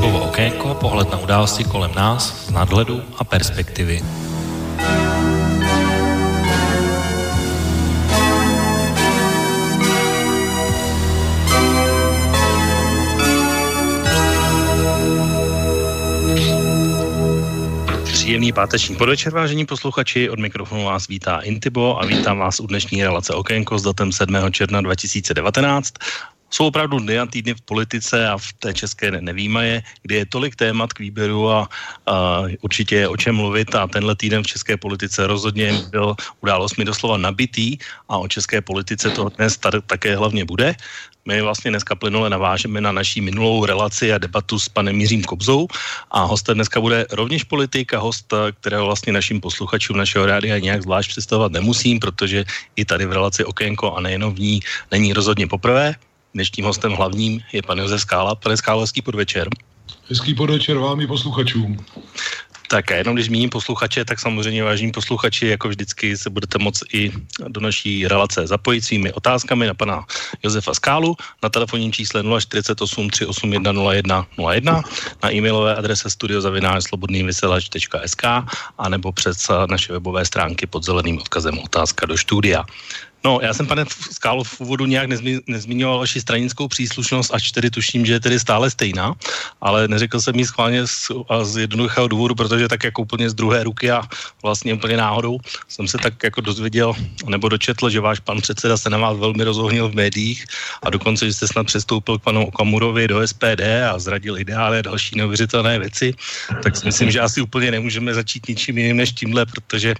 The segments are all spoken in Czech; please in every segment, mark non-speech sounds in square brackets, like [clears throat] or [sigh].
Intibovo okénko, pohled na události kolem nás z nadhledu a perspektivy. Příjemný páteční podvečer, vážení posluchači. Od mikrofonu vás vítá Intibo a vítám vás u dnešní relace Okénko s datem 7. června 2019 jsou opravdu dny a týdny v politice a v té české nevýmaje, kde je tolik témat k výběru a, a určitě je o čem mluvit a tenhle týden v české politice rozhodně byl událost mi doslova nabitý a o české politice to dnes tady také hlavně bude. My vlastně dneska plynule navážeme na naší minulou relaci a debatu s panem Mířím Kobzou a hostem dneska bude rovněž politik a host, kterého vlastně našim posluchačům našeho rádia nějak zvlášť představovat nemusím, protože i tady v relaci Okénko a nejenom v ní není rozhodně poprvé. Dnešním hostem hlavním je pan Josef Skála. Pane Skála, hezký podvečer. Hezký podvečer vám i posluchačům. Tak a jenom když zmíním posluchače, tak samozřejmě vážení posluchači, jako vždycky se budete moct i do naší relace zapojit svými otázkami na pana Josefa Skálu na telefonním čísle 048 381 0101, na e-mailové adrese studiozavinářslobodnývyselač.sk a nebo přes naše webové stránky pod zeleným odkazem otázka do studia. No, já jsem, pane Skálo, v úvodu nějak nezmi, nezmiňoval vaši stranickou příslušnost, až tedy tuším, že je tedy stále stejná, ale neřekl jsem ji schválně z, z jednoduchého důvodu, protože tak jako úplně z druhé ruky a vlastně úplně náhodou jsem se tak jako dozvěděl nebo dočetl, že váš pan předseda se na vás velmi rozohnil v médiích a dokonce, že jste snad přestoupil k panu Okamurovi do SPD a zradil ideály a další neuvěřitelné věci, tak si myslím, že asi úplně nemůžeme začít ničím jiným než tímhle, protože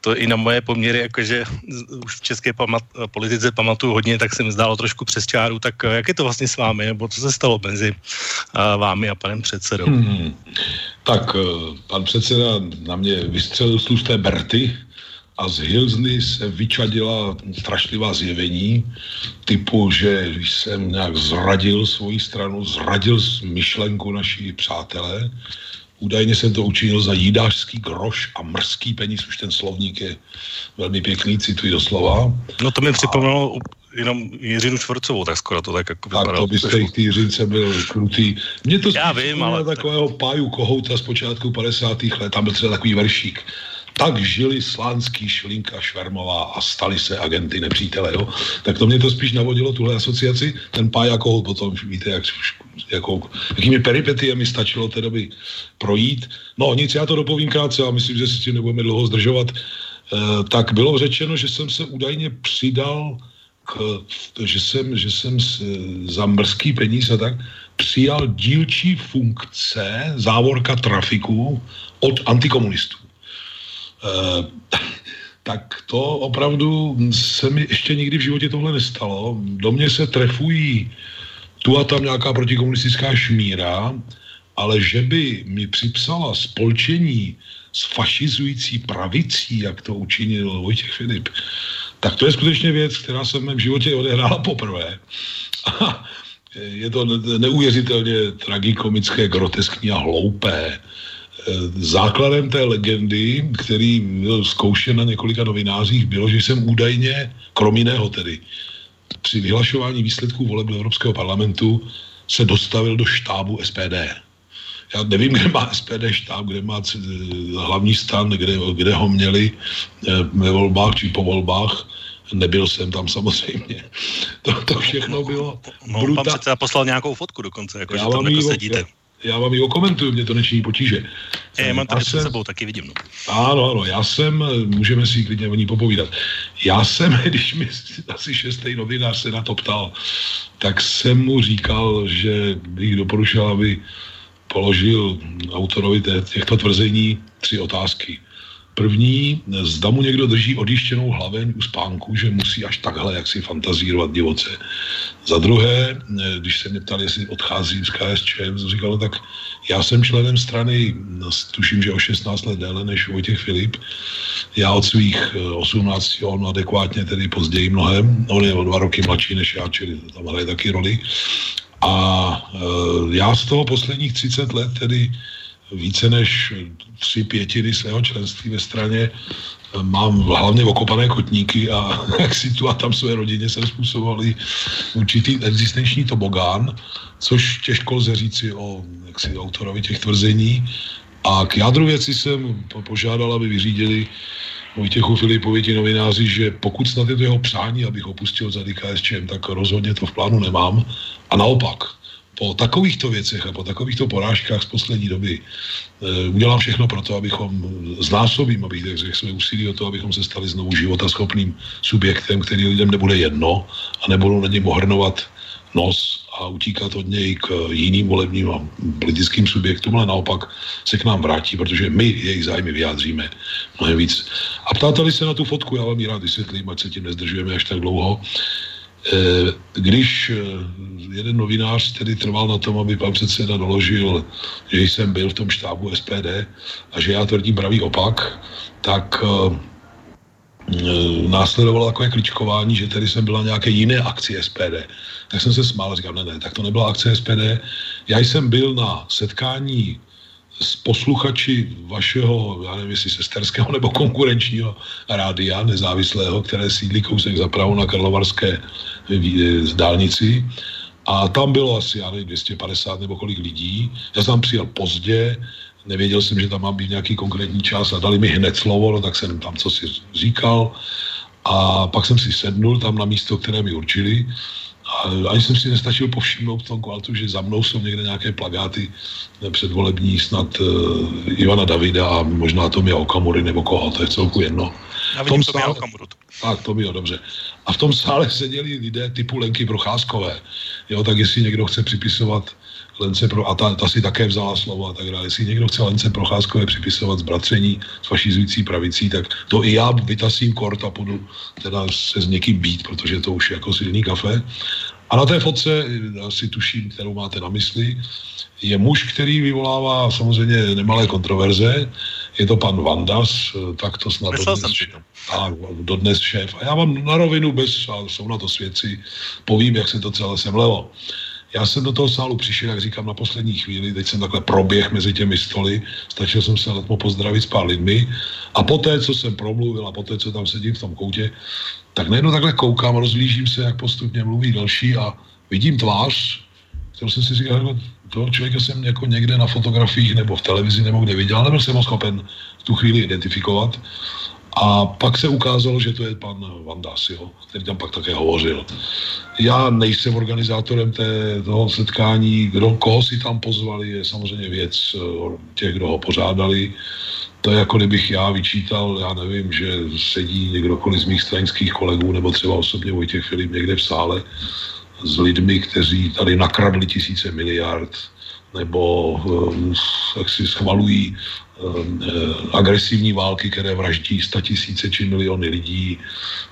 to i na moje poměry, jakože už v české pamat, politice pamatuju hodně, tak se mi zdálo trošku přes čáru, tak eh, jak je to vlastně s vámi, nebo co se stalo mezi uh, vámi a panem předsedou? Hmm. Tak uh, pan předseda na mě vystřelil tlusté Berty a z Hilzny se vyčadila strašlivá zjevení, typu, že jsem nějak zradil svoji stranu, zradil myšlenku naší přátelé, Údajně jsem to učinil za jídářský groš a mrzký peníz, už ten slovník je velmi pěkný, cituji doslova. No to mi připomnělo jenom Jiřinu Švorcovou, tak skoro to tak jako Tak to byste k Jiřince byl krutý. Mně to Já vím, ale... takového páju kohouta z počátku 50. let, tam byl třeba takový veršík tak žili Slánský, Šlinka, Švermová a stali se agenty nepřítele, jo? Tak to mě to spíš navodilo, tuhle asociaci, ten pár jako potom, víte, jak, jako, jakými peripetiemi stačilo té doby projít. No nic, já to dopovím krátce a myslím, že si tím nebudeme dlouho zdržovat. E, tak bylo řečeno, že jsem se údajně přidal k, že jsem, že jsem s, za mrzký peníz a tak přijal dílčí funkce závorka trafiku od antikomunistů. Eh, tak to opravdu se mi ještě nikdy v životě tohle nestalo. Do mě se trefují tu a tam nějaká protikomunistická šmíra, ale že by mi připsala spolčení s fašizující pravicí, jak to učinil Vojtěch Filip, tak to je skutečně věc, která se v mém životě odehrála poprvé. A je to neuvěřitelně tragikomické, groteskní a hloupé. Eh, základem té legendy, který byl zkoušen na několika novinářích, bylo, že jsem údajně, krom jiného tedy, při vyhlašování výsledků voleb do Evropského parlamentu se dostavil do štábu SPD. Já nevím, kde má SPD štáb, kde má hlavní stan, kde, kde ho měli eh, ve volbách či po volbách. Nebyl jsem tam samozřejmě. To, to všechno bylo. No, pan předseda poslal nějakou fotku dokonce, jako, já že tam jako sedíte. Já, já vám ji okomentuju, mě to nečiní potíže. Je, mám tady před sebou, taky vidím. No. Ano, ano, já jsem, můžeme si klidně o ní popovídat. Já jsem, [laughs] když mi asi šestý novinář se na to ptal, tak jsem mu říkal, že bych doporučil, aby položil autorovi těchto tvrzení tři otázky. První, zda mu někdo drží odjištěnou hlaveň u spánku, že musí až takhle jak si fantazírovat divoce. Za druhé, když se mě ptali, jestli odchází z KSČ, říkal, no tak já jsem členem strany, no, tuším, že o 16 let déle než Vojtěch Filip. Já od svých 18, eh, on adekvátně tedy později mnohem, on je o dva roky mladší než já, čili tam hraje taky roli. A e, já z toho posledních 30 let tedy více než tři pětiny svého členství ve straně mám hlavně okopané kotníky a [laughs] jak si tu a tam své rodině jsem způsobovali určitý existenční tobogán, což těžko lze říci o jaksi, autorovi těch tvrzení. A k jádru věci jsem požádal, aby vyřídili Vojtěchu Filipovi ti novináři, že pokud snad je to jeho přání, abych opustil za KSČM, tak rozhodně to v plánu nemám. A naopak, po takovýchto věcech a po takovýchto porážkách z poslední doby e, udělám všechno pro to, abychom znásobím, abych tak řekl, své úsilí o to, abychom se stali znovu životaschopným subjektem, který lidem nebude jedno a nebudou na něm ohrnovat nos a utíkat od něj k jiným volebním a politickým subjektům, ale naopak se k nám vrátí, protože my jejich zájmy vyjádříme mnohem víc. A ptáte se na tu fotku, já vám ji rád vysvětlím, ať se tím nezdržujeme až tak dlouho. Eh, když eh, jeden novinář tedy trval na tom, aby pan předseda doložil, že jsem byl v tom štábu SPD a že já tvrdím pravý opak, tak eh, následovalo takové kličkování, že tedy jsem byl na nějaké jiné akci SPD. Tak jsem se smál a říkal, ne, ne, tak to nebyla akce SPD. Já jsem byl na setkání s posluchači vašeho, já nevím, jestli sesterského nebo konkurenčního rádia nezávislého, které sídlí kousek za Prahu na Karlovarské eh, dálnici. A tam bylo asi, já nevím, 250 nebo kolik lidí. Já jsem tam přijel pozdě, nevěděl jsem, že tam má být nějaký konkrétní čas a dali mi hned slovo, no tak jsem tam co si říkal. A pak jsem si sednul tam na místo, které mi určili a ani jsem si nestačil povšimnout v tom kvaltu, že za mnou jsou někde nějaké plagáty předvolební snad uh, Ivana Davida a možná Tomia Okamury nebo koho, to je celku jedno. Já v tom sále, tak, to bylo dobře. A v tom sále seděli lidé typu Lenky Procházkové. Jo, tak jestli někdo chce připisovat Lence pro, a ta, ta si také vzala slovo a tak dále. Jestli někdo chce Lence Procházkové připisovat zbratření s fašizující pravicí, tak to i já vytasím kort a půjdu teda se s někým být, protože to už je jako silný kafe. A na té fotce, asi tuším, kterou máte na mysli, je muž, který vyvolává samozřejmě nemalé kontroverze. Je to pan Vandas, tak to snad dodnes, a, dodnes šéf. A já vám na rovinu, bez, a jsou na to svědci, povím, jak se to celé semlelo. Já jsem do toho sálu přišel, jak říkám, na poslední chvíli, teď jsem takhle proběh mezi těmi stoly, stačil jsem se letmo pozdravit s pár lidmi. A poté, co jsem promluvil a poté, co tam sedím v tom koutě, tak najednou takhle koukám, rozlížím se, jak postupně mluví další a vidím tvář, kterou jsem si říkal, jako toho člověka jsem jako někde na fotografiích nebo v televizi nebo kde viděl, nebyl jsem ho schopen v tu chvíli identifikovat. A pak se ukázalo, že to je pan Vandas, jo, který tam pak také hovořil. Já nejsem organizátorem té, toho setkání, kdo, koho si tam pozvali, je samozřejmě věc eh, těch, kdo ho pořádali. To je jako kdybych já vyčítal, já nevím, že sedí někdokoliv z mých stranických kolegů, nebo třeba osobně Vojtěch Filip někde v sále s lidmi, kteří tady nakradli tisíce miliard, nebo um, jak si schvalují agresivní války, které vraždí sta tisíce či miliony lidí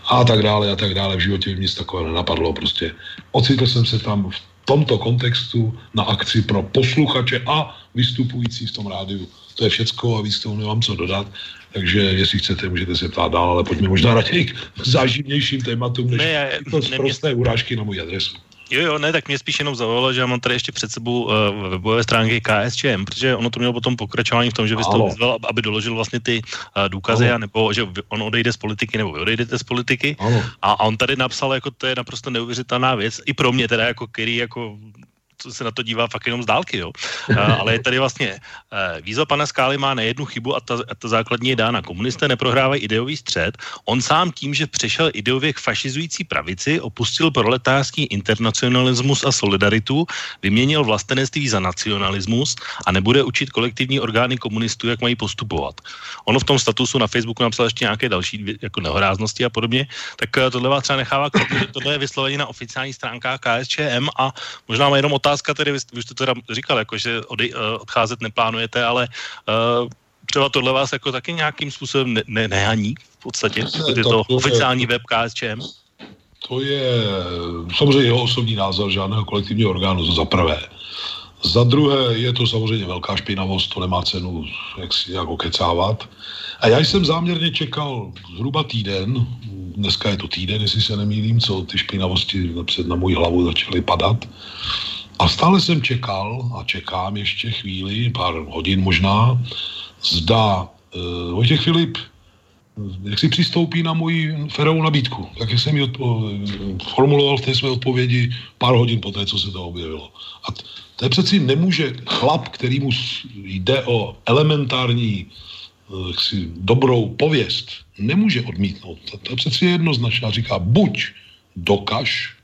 a tak dále a tak dále. V životě mi nic takového nenapadlo. Prostě ocitl jsem se tam v tomto kontextu na akci pro posluchače a vystupující v tom rádiu. To je všecko a víc tomu nemám co dodat. Takže jestli chcete, můžete se ptát dál, ale pojďme možná raději k [laughs] záživnějším tématům, než ne, to prosté urážky na můj adresu. Jo, jo, ne, tak mě spíš jenom zavolalo, že já mám tady ještě před sebou uh, webové stránky KSČM, protože ono to mělo potom pokračování v tom, že byste to vyzval, aby doložil vlastně ty uh, důkazy, a nebo že on odejde z politiky, nebo vy odejdete z politiky. A, a on tady napsal, jako to je naprosto neuvěřitelná věc, i pro mě teda, jako který jako se na to dívá fakt jenom z dálky, jo. ale je tady vlastně uh, výzva pana Skály má nejednu chybu a ta, a ta základní je dána. Komunisté neprohrávají ideový střed. On sám tím, že přešel ideově k fašizující pravici, opustil proletářský internacionalismus a solidaritu, vyměnil vlastenectví za nacionalismus a nebude učit kolektivní orgány komunistů, jak mají postupovat. Ono v tom statusu na Facebooku napsal ještě nějaké další jako nehoráznosti a podobně, tak tohle vás třeba nechává že tohle je vyslovení na oficiální stránkách KSČM a možná má jenom otázka, tedy vy, vy jste teda říkal, jako, že odej, uh, odcházet neplánujete, ale uh, třeba tohle vás jako taky nějakým způsobem ne, ne, nehaní v podstatě, je to, to oficiální je, web KSČM? To je samozřejmě jeho osobní názor žádného kolektivního orgánu, to za prvé. Za druhé je to samozřejmě velká špinavost, to nemá cenu jak si jak okecávat. A já jsem záměrně čekal zhruba týden, dneska je to týden, jestli se nemýlím, co ty špinavosti na můj hlavu začaly padat A stále jsem čekal a čekám ještě chvíli, pár hodin možná, zda uh, Vojtěch Filip jak si přistoupí na moji ferovou nabídku, tak jak jsem ji odpo- formuloval v té své odpovědi pár hodin po té, co se to objevilo. A t- to je přeci nemůže chlap, který mu jde o elementární eh, jaksi, dobrou pověst, nemůže odmítnout. To, to je přeci jednoznačná. Říká, buď dokaž,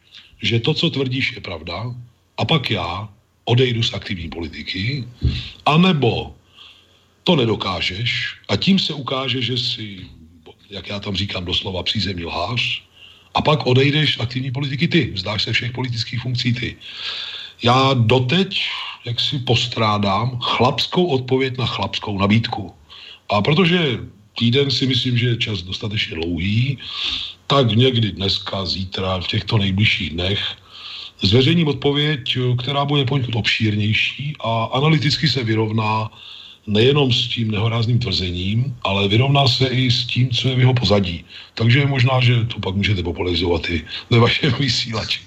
že to, co tvrdíš, je pravda, a pak já odejdu z aktivní politiky, anebo to nedokážeš a tím se ukáže, že si jak já tam říkám doslova, přízemní lhář, a pak odejdeš z aktivní politiky ty, vzdáš se všech politických funkcí ty. Já doteď, jak si postrádám, chlapskou odpověď na chlapskou nabídku. A protože týden si myslím, že je čas dostatečně dlouhý, tak někdy dneska, zítra, v těchto nejbližších dnech zveřejním odpověď, která bude poněkud obšírnější a analyticky se vyrovná nejenom s tím nehorázným tvrzením, ale vyrovná se i s tím, co je v jeho pozadí. Takže možná, že to pak můžete popularizovat i ve vašem [laughs] vysílači.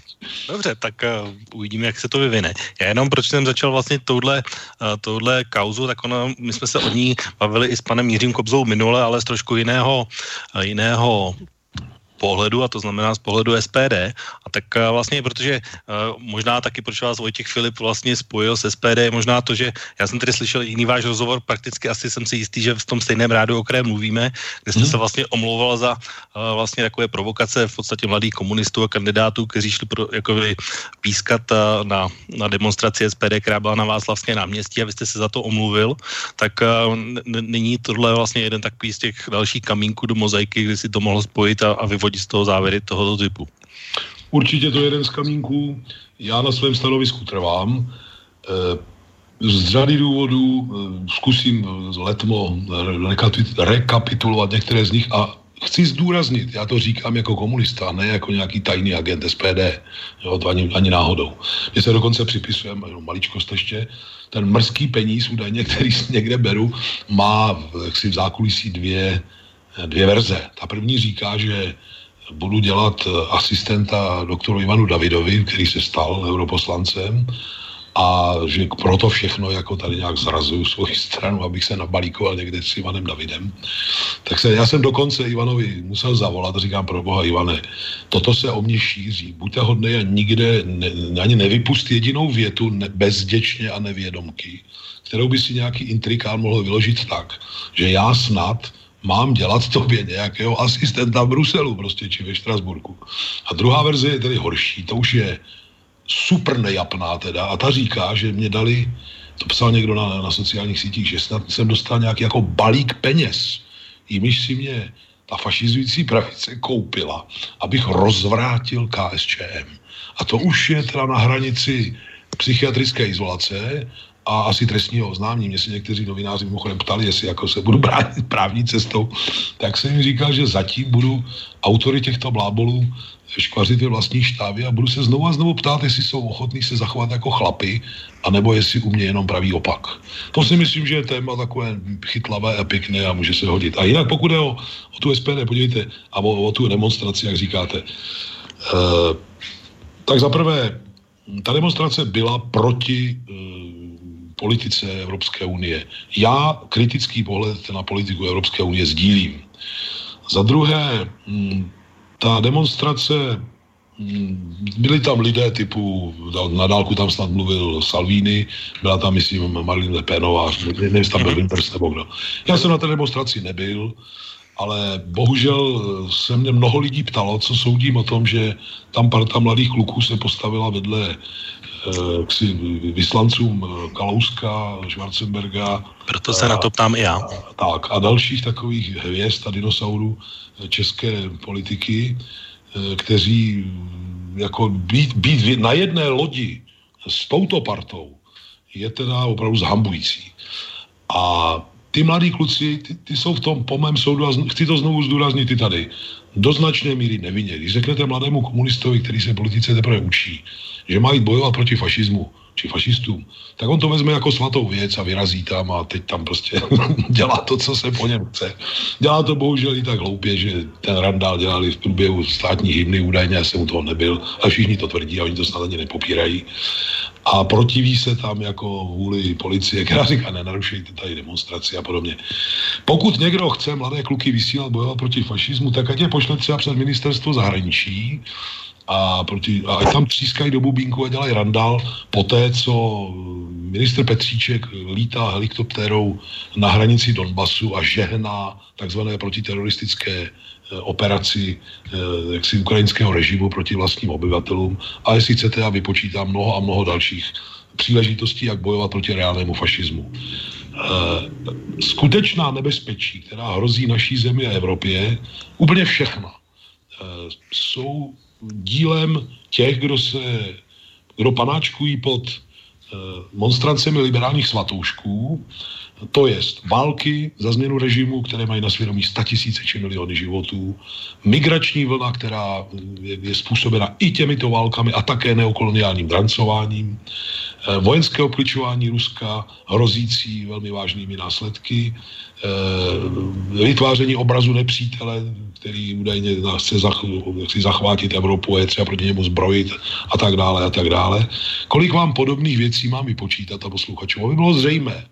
Dobře, tak uh, uvidíme, jak se to vyvine. Já jenom, proč jsem začal vlastně touhle, uh, touhle kauzu, tak ono, my jsme se od ní bavili i s panem Mířím Kobzou minule, ale z trošku jiného, uh, jiného pohledu, a to znamená z pohledu SPD. Tak uh, vlastně, protože uh, možná taky, proč vás Vojtěch Filip vlastně spojil s SPD, je možná to, že já jsem tedy slyšel jiný váš rozhovor, prakticky asi jsem si jistý, že v tom stejném rádu, o kterém mluvíme, kde jste hmm. se vlastně omlouval za uh, vlastně takové provokace v podstatě mladých komunistů a kandidátů, kteří šli pro, jakoby pískat na, na demonstraci SPD, která byla na vás vlastně náměstí a vy jste se za to omluvil, tak nyní tohle vlastně jeden takový z těch dalších kamínků do mozaiky, kdy si to mohlo spojit a, a vyvodit z toho závěry tohoto typu. Určitě to je jeden z kamínků. Já na svém stanovisku trvám. Eh, z řady důvodů eh, zkusím letmo rekapitulovat některé z nich a chci zdůraznit, já to říkám jako komunista, ne jako nějaký tajný agent SPD, jo, to ani, ani náhodou. Mně se dokonce připisuje, maličkost ještě, ten mrzký peníz údajně, [laughs] který si někde beru, má jaksi v zákulisí dvě, dvě verze. Ta první říká, že budu dělat eh, asistenta doktoru Ivanu Davidovi, který se stal europoslancem a že proto všechno jako tady nějak zrazuju svoji [laughs] stranu, abych se nabalíkoval někde s Ivanem Davidem. Tak se, já jsem dokonce Ivanovi musel zavolat říkám pro boha Ivane, toto se o mě šíří, buďte hodný a nikde ne, ani nevypust jedinou větu ne, bezděčně a nevědomky, kterou by si nějaký intrikán mohl vyložit tak, že já snad mám dělat tobě nějakého asistenta v Bruselu prostě, či ve Štrasburku. A druhá verze je tedy horší, to už je super nejapná teda a ta říká, že mě dali, to psal někdo na, na sociálních sítích, že snad jsem dostal nějaký jako balík peněz, jimiž si mě ta fašizující pravice koupila, abych rozvrátil KSČM. A to už je teda na hranici psychiatrické izolace a asi trestního oznámení. Mě se někteří novináři mimochodem ptali, jestli jako se budu [laughs] bránit právní cestou, tak jsem jim říkal, že zatím budu autory těchto blábolů škvařit ve vlastní štávě a budu se znovu a znovu ptát, jestli jsou ochotní se zachovat jako chlapy, anebo jestli u mě jenom praví opak. To si myslím, že je téma takové chytlavé a pěkné a může se hodit. A jinak pokud je o, o tu SPD, podívejte, a o, o tu demonstraci, jak říkáte, uh, tak zaprvé, ta demonstrace byla proti uh, politice Evropské unie. Já kritický pohled na politiku Evropské unie sdílím. Za druhé, mm, ta demonstrace, mm, byli tam lidé typu, na dálku tam snad mluvil Salvini, byla tam, myslím, Marlene Le Penová, nevím, jestli tam byl Winters nebo kdo. Já jsem na té demonstraci nebyl, ale bohužel se mě mnoho lidí ptalo, co soudím o tom, že tam parta mladých kluků se postavila vedle Eh, ksi vyslancům eh, Kalouska, Schwarzenberga. Proto se a, na to ptám i já. A, tak a dalších takových hvězd a dinosaurů eh, české politiky, kteří mm, jako být, být na jedné lodi s touto partou je teda opravdu zhambující. A ty mladí kluci, ty, ty jsou v tom po mém soudu, a chci to znovu zdůraznit i tady, do značné míry nevinně. Když řeknete mladému komunistovi, který se politice teprve učí, že mají bojovat proti fašismu, či fašistům, tak on to vezme jako svatou věc a vyrazí tam a teď tam prostě [laughs] dělá to, co se po něm chce. Dělá to bohužel i tak hloupě, že ten randál dělali v průběhu státní hymny, údajně jsem u toho nebyl, a všichni to tvrdí a oni to snad ani nepopírají. A protiví se tam jako vůli policie, která říká, nenarušejte tady demonstraci a podobně. Pokud někdo chce mladé kluky vysílat bojovat proti fašismu, tak ať je pošle třeba před ministerstvo zahraničí, a, proti, a ať tam třískají do bubínku a dělají randál po té, co minister Petříček lítá helikoptérou na hranici Donbasu a žehná takzvané protiteroristické eh, operaci eh, jaksi ukrajinského režimu proti vlastním obyvatelům. A jestli chcete, já vypočítám mnoho a mnoho dalších příležitostí, jak bojovat proti reálnému fašismu. Eh, skutečná nebezpečí, která hrozí naší zemi a Evropě, úplně všechna, jsou dílem těch, kdo se, kdo panáčkují pod eh, monstrancemi liberálních svatoušků, to je války za změnu režimu, které mají na svědomí tisíce či miliony životů, migrační vlna, která je, je způsobena i těmito válkami a také neokoloniálním drancováním, eh, vojenské obkličování Ruska hrozící velmi vážnými následky, vytváření obrazu nepřítele, který údajně nás chce zach, zachvátit Evropu a je třeba proti němu zbrojit a tak dále a tak dále. Kolik vám podobných věcí mám vypočítat a posluchačům? Aby bylo zřejmé,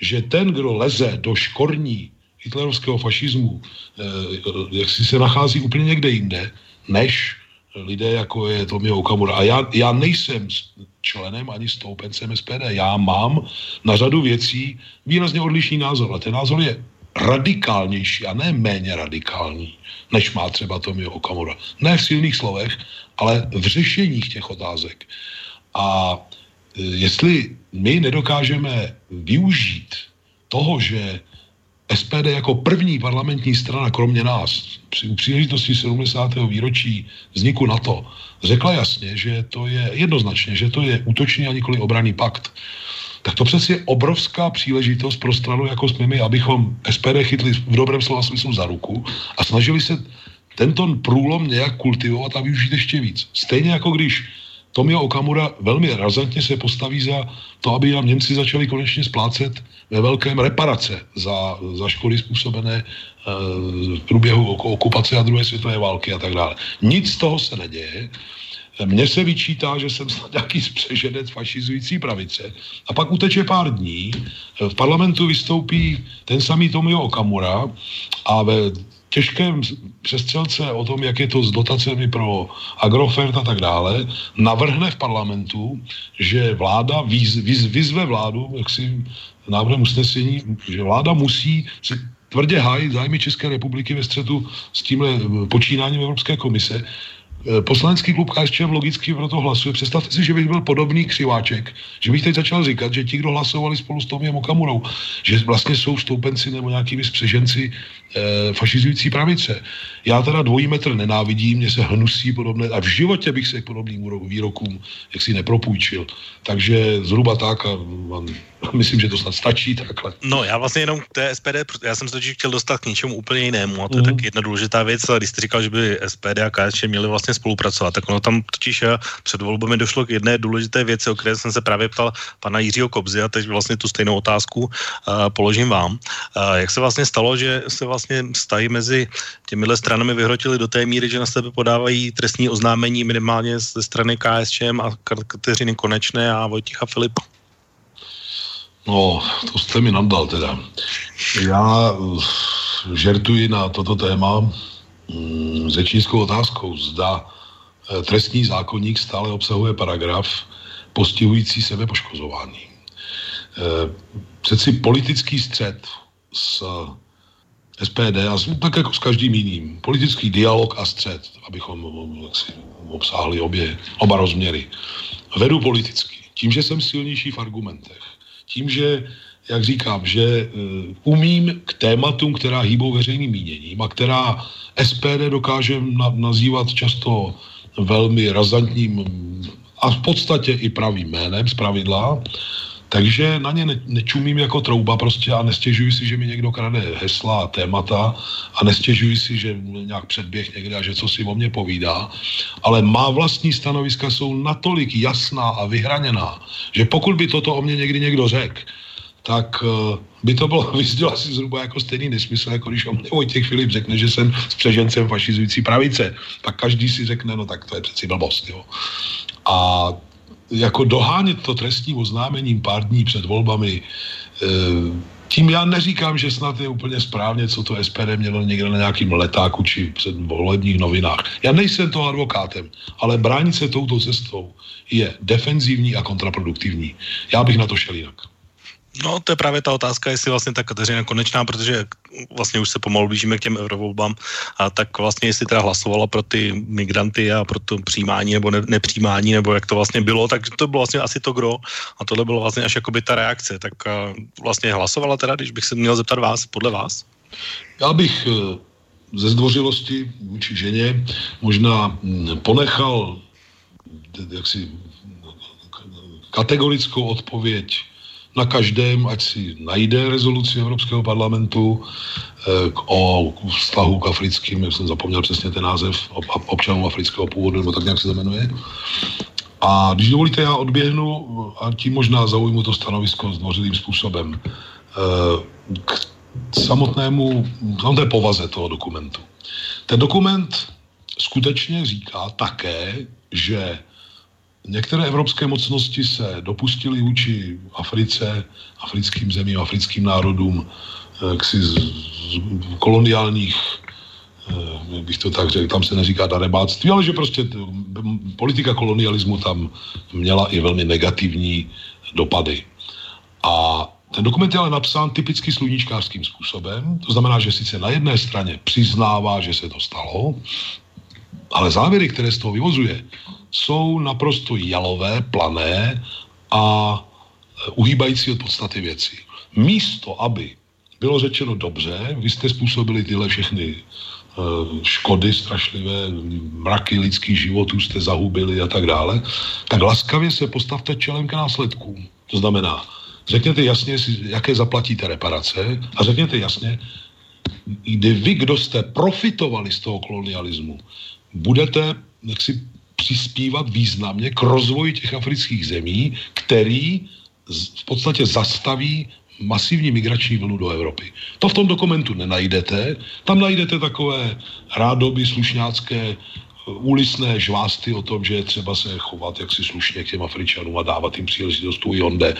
že ten, kdo leze do škorní hitlerovského fašismu, eh, jak si se nachází úplně někde jinde, než lidé, jako je Tomio Okamura. A já, já nejsem členem ani stoupencem SPD. Já mám na řadu věcí výrazně odlišný názor. A ten názor je radikálnější a ne méně radikální, než má třeba Tomio Okamura. Ne v silných slovech, ale v řešeních těch otázek. A e, jestli my nedokážeme využít toho, že SPD jako první parlamentní strana, kromě nás, při příležitosti 70. výročí vzniku NATO, řekla jasně, že to je jednoznačně, že to je útočný a nikoli obraný pakt tak to přece je obrovská příležitost pro stranu, jako jsme my, abychom SPD chytli v dobrém slova smyslu za ruku a snažili se tento průlom nějak kultivovat a využít ještě víc. Stejně jako když Tomio Okamura velmi razantně se postaví za to, aby nám Němci začali konečně splácet ve velkém reparace za, za škody způsobené uh, v průběhu okupace a druhé světové války a tak dále. Nic z toho se neděje. Mně se vyčítá, že jsem snad nějaký spřeženec fašizující pravice. A pak uteče pár dní, v parlamentu vystoupí ten samý Tomio Okamura a ve těžkém přestřelce o tom, jak je to s dotacemi pro Agrofert a tak dále, navrhne v parlamentu, že vláda výz, výz, vyzve vládu, jak si návrhem usnesení, že vláda musí se tvrdě hájit zájmy České republiky ve střetu s tímhle počínáním Evropské komise, poslanecký klub KSČM logicky proto hlasuje. Představte si, že bych byl podobný křiváček, že bych teď začal říkat, že ti, kdo hlasovali spolu s Tomiem Okamurou, že vlastně jsou stoupenci nebo nějakými spřeženci e, fašizující pravice. Já teda dvojí metr nenávidím, mě se hnusí podobné, a v životě bych se k podobným výrokům jaksi nepropůjčil. Takže zhruba tak a myslím, že to snad stačí takhle. No, já vlastně jenom k té SPD, já jsem se totiž chtěl dostat k něčemu úplně jinému a to je mm. tak jedna důležitá věc, ale když jste říkal, že by SPD a KSČ měli vlastně spolupracovat, tak ono tam totiž eh, před volbami došlo k jedné důležité věci, o které jsem se právě ptal pana Jiřího Kobzy a teď vlastně tu stejnou otázku uh, položím vám. Uh, jak se vlastně stalo, že se vlastně vztahy mezi těmihle stranami vyhrotily do té míry, že na sebe podávají trestní oznámení minimálně ze strany KSČM a Kateřiny Konečné a Vojticha Filipa? No, to jste mi nadal teda. Já uh, žertuji na toto téma mm, s čínskou otázkou. Zda eh, trestní zákonník stále obsahuje paragraf postihující sebe poškozování. Eh, přeci politický střed s SPD, a tak jako s každým jiným, politický dialog a střed, abychom jaksi, obsáhli obě, oba rozměry, vedu politicky. Tím, že jsem silnější v argumentech, tím, že, jak říkám, že uh, umím k tématům, která hýbou veřejným míněním a která SPD dokáže na, nazývat často velmi razantním a v podstatě i pravým jménem z pravidla, Takže na ně ne, nečumím jako trouba prostě a nestěžuji si, že mi někdo krade hesla a témata a nestěžuji si, že nějak předběh někde a že co si o mně povídá, ale má vlastní stanoviska jsou natolik jasná a vyhraněná, že pokud by toto o mě někdy někdo řekl, tak uh, by to bylo [laughs] vyzděl asi zhruba jako stejný nesmysl, jako když o mě Vojtěch Filip řekne, že jsem s přežencem fašizující pravice. Tak každý si řekne, no tak to je přeci blbost. Jo. A jako dohánět to trestním oznámením pár dní před volbami, uh, tím já neříkám, že snad je úplně správně, co to SPD mělo někde na nějakým letáku či před volebních novinách. Já nejsem to advokátem, ale bránit se touto cestou je defenzivní a kontraproduktivní. Já bych na to šel jinak. No, to je právě ta otázka, jestli vlastně ta Kateřina konečná, protože vlastně už se pomalu blížíme k těm eurovolbám, a tak vlastně jestli teda hlasovala pro ty migranty a pro to přijímání nebo ne, nepřijímání, nebo jak to vlastně bylo, tak to bylo vlastně asi to gro a tohle bylo vlastně až jakoby ta reakce. Tak vlastně hlasovala teda, když bych se měl zeptat vás, podle vás? Já bych e, ze zdvořilosti vůči ženě možná mm, ponechal jaksi kategorickou odpověď na každém, ať si najde rezoluci Evropského parlamentu eh, o vztahu k africkým, jak jsem zapomněl přesně ten název, občanů afrického původu, nebo tak nějak se to jmenuje. A když dovolíte, já odběhnu a tím možná zaujmu to stanovisko zdvořilým způsobem eh, k samotnému, samotné povaze toho dokumentu. Ten dokument skutečně říká také, že Některé evropské mocnosti se dopustily vůči Africe, africkým zemím, africkým národům, eh, ksi z, z koloniálních, jak eh, bych to tak řekl, tam se neříká darebáctví, ale že prostě t, politika kolonialismu tam měla i velmi negativní dopady. A ten dokument je ale napsán typicky sluníčkářským způsobem, to znamená, že sice na jedné straně přiznává, že se to stalo, ale závěry, které z toho vyvozuje, jsou naprosto jalové, plané a e, uhýbající od podstaty věcí. Místo, aby bylo řečeno dobře, vy jste způsobili tyhle všechny e, škody strašlivé, mraky lidských životů jste zahubili a tak dále, tak laskavě se postavte čelem k následkům. To znamená, řekněte jasně, jaké zaplatíte reparace a řekněte jasně, kdy vy, kdo jste profitovali z toho kolonialismu, budete jaksi přispívat významně k rozvoji těch afrických zemí, který v podstatě zastaví masivní migrační vlnu do Evropy. To v tom dokumentu nenajdete. Tam najdete takové rádoby slušňácké úlisné žvásty o tom, že je třeba se chovat jaksi slušně k těm Afričanům a dávat jim příležitost tu jonde.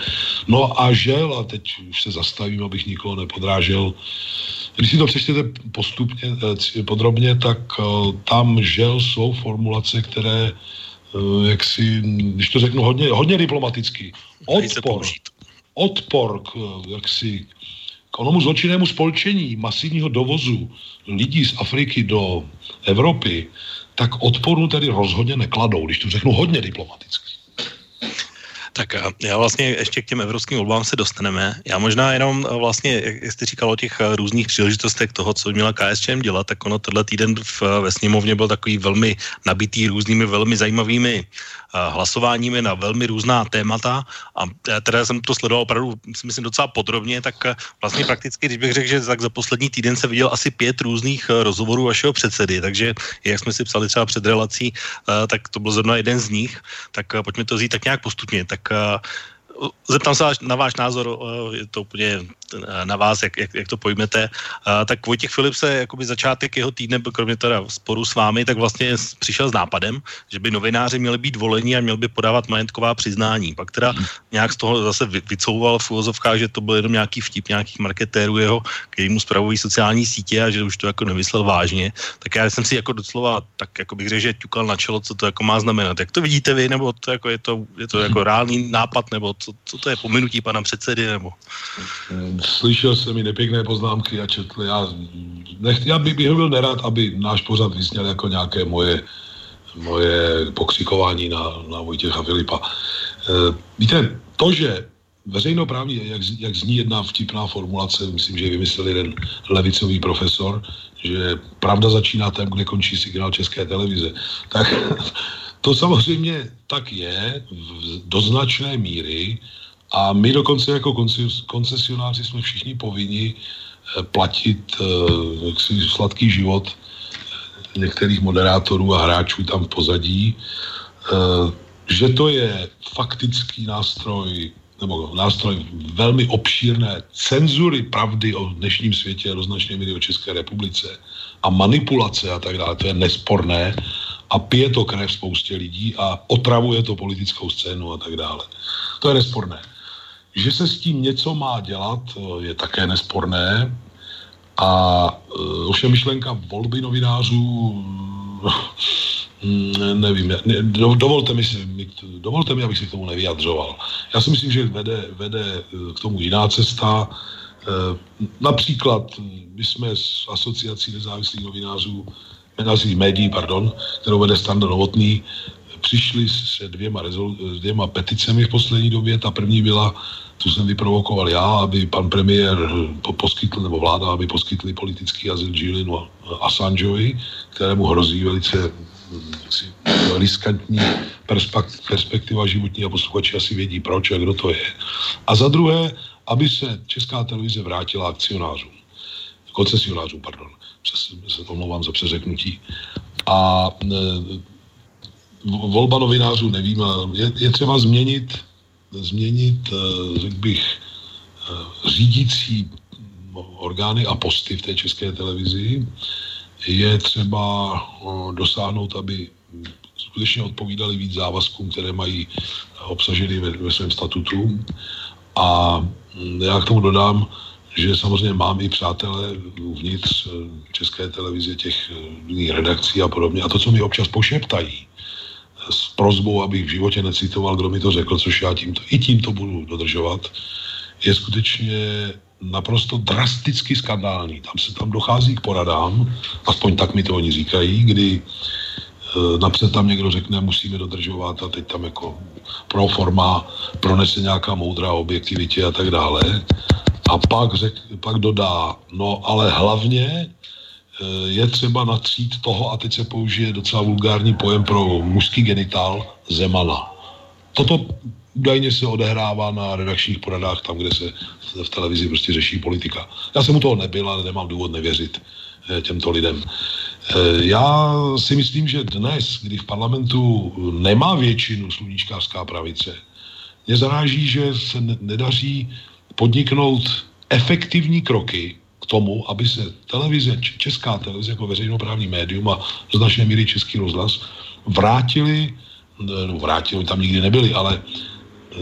No a žel, a teď už se zastavím, abych nikoho nepodrážel, když si to přečtete postupně, eh, podrobně, tak eh, tam žel jsou formulace, které eh, jak si, když to řeknu hodně, hodně diplomaticky, odpor, odpor k, jak si, k onomu zločinnému spolčení masivního dovozu lidí z Afriky do Evropy, tak odporu tedy rozhodně nekladou, když to řeknu hodně diplomaticky. Tak já vlastně ještě k těm evropským volbám se dostaneme. Já možná jenom vlastně, jak jste říkal o těch různých příležitostech toho, co měla KSČM dělat, tak ono tenhle týden v, ve sněmovně byl takový velmi nabitý různými velmi zajímavými hlasováními na velmi různá témata a teda jsem to sledoval opravdu, myslím, docela podrobně, tak eh, vlastně prakticky, když bych řekl, že tak za poslední týden se viděl asi pět různých eh, rozhovorů vašeho předsedy, takže jak jsme si psali třeba před relací, eh, tak to byl zrovna jeden z nich, tak pojďme to vzít tak nějak postupně. Tak Uh. Zeptám se na váš názor, je to úplně na vás, jak, jak, jak to pojmete. Tak Vojtěch Filip se, jakoby začátek jeho týdne, kromě teda sporu s vámi, tak vlastně přišel s nápadem, že by novináři měli být voleni a měli by podávat majetková přiznání. Pak teda nějak z toho zase vycouval v úvozovkách, že to byl jenom nějaký vtip nějakých marketérů jeho, který mu spravují sociální sítě a že už to jako nemyslel vážně. Tak já jsem si jako docela, tak jako bych řekl, že ťukal na čelo, co to jako má znamenat. Jak to vidíte vy, nebo to jako je to, je to jako reálný nápad, nebo co, co to je pominutí pana předsedy, nebo? Slyšel jsem i nepěkné poznámky a četl. Já, nech, já bych, bych byl nerad, aby náš pořad vysněl jako nějaké moje, moje pokřikování na, na Vojtěcha Filipa. E, víte, to, že veřejnoprávní, jak, jak zní jedna vtipná formulace, myslím, že vymyslel jeden levicový profesor, že pravda začíná tam, kde končí signál České televize. Tak to samozřejmě tak je do značné míry, A my dokonce jako koncesionáři jsme všichni povinni eh, platit uh, jaksi sladký život některých moderátorů a hráčů tam v pozadí, že to je faktický nástroj nebo nástroj velmi obšírné cenzury pravdy o dnešním světě, roznačně míry o České republice a manipulace a tak dále, to je nesporné a pije to krev spoustě lidí a otravuje to politickou scénu a tak dále. To je nesporné. Že se s tím něco má dělat, je také nesporné. A e, ovšem myšlenka volby novinářů, mm, nevím, ne, dovolte mi, dovolte mi, abych si k tomu nevyjadřoval. Já si myslím, že vede, vede k tomu jiná cesta. Například my jsme s asociací nezávislých novinářů, novinářských médií, pardon, kterou vede Standa Novotný, přišli se dvěma, rezol, dvěma peticemi v poslední době. Ta první byla tu jsem vyprovokoval já, aby pan premiér poskytl, nebo vláda, aby poskytli politický azyl Julianu Assangeovi, kterému hrozí velice jaksi, riskantní perspektiva životní a posluchači asi vědí proč a kdo to je. A za druhé, aby se Česká televize vrátila akcionářům, koncesionářům, pardon, se to omlouvám za přeřeknutí. A e, volba novinářů nevím, je, je třeba změnit změnit, eh, řekl bych, eh, řídící orgány a posty v té české televizi. Je třeba dosáhnout, aby skutečně odpovídali víc závazkům, které mají obsaženy ve, ve svém statutu. A já k tomu dodám, že samozřejmě mám i přátelé uvnitř české televize, těch redakcí a podobně. A to, co mi občas pošeptají, s prozbou, abych v životě necitoval, kdo mi to řekl, což já tímto, i tímto budu dodržovat, je skutečně naprosto drasticky skandální. Tam se tam dochází k poradám, aspoň tak mi to oni říkají, kdy napřed tam někdo řekne, musíme dodržovat a teď tam jako pro forma pronese nějaká moudrá objektivitě a tak dále. A pak, řek, pak dodá, no ale hlavně Eh, je třeba natřít toho, a teď se použije docela vulgární pojem pro mužský genitál, zemana. Toto údajně se odehrává na redakčních poradách, tam, kde se v televizi prostě řeší politika. Já jsem u toho nebyl, ale nemám důvod nevěřit eh, těmto lidem. Eh, já si myslím, že dnes, kdy v parlamentu nemá většinu sluníčkářská pravice, mě zaráží, že se nedaří podniknout efektivní kroky, tomu, aby se televize, česká televize jako veřejnoprávní médium a značné míry český rozhlas vrátili, no vrátili, tam nikdy nebyli, ale eh,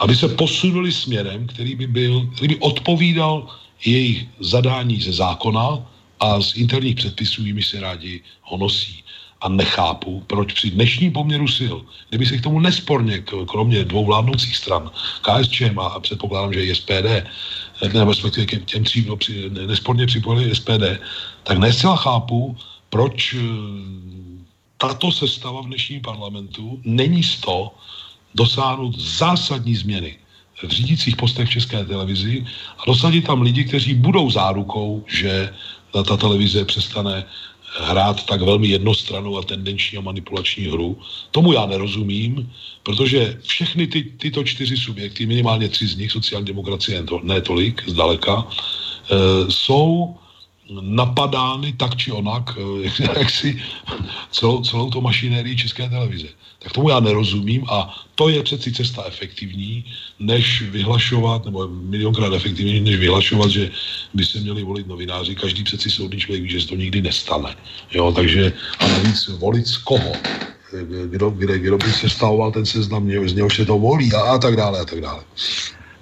aby se posunuli směrem, který by byl, který by odpovídal jejich zadání ze zákona a z interních předpisů, jimi se rádi honosí a nechápu, proč při dnešním poměru sil, kdyby se k tomu nesporně, kromě dvou vládnoucích stran, KSČM a předpokládám, že i SPD, nebo respektive k těm tří no, při, nesporně připojili SPD, tak nescela chápu, proč eh, tato sestava v dnešním parlamentu není z to dosáhnout zásadní změny v řídících postech v České televizi a dosadit tam lidi, kteří budou zárukou, že ta televize přestane hrát tak velmi jednostranou a tendenční a manipulační hru. Tomu já nerozumím, protože všechny ty, tyto čtyři subjekty, minimálně tři z nich, sociální demokracie ne tolik, zdaleka, e, jsou napadány tak či onak, eh, jak, [laughs] jak si celou, celou to mašinérii České televize. Tak tomu já nerozumím a to je přeci cesta efektivní, než vyhlašovat, nebo milionkrát efektivnější, než vyhlašovat, že by se měli volit novináři. Každý přeci soudný člověk ví, že se to nikdy nestane. Jo, takže a navíc volit z koho? Kdo, kde, kdo by se stavoval ten seznam, z něhož se to volí a, a tak dále a tak dále.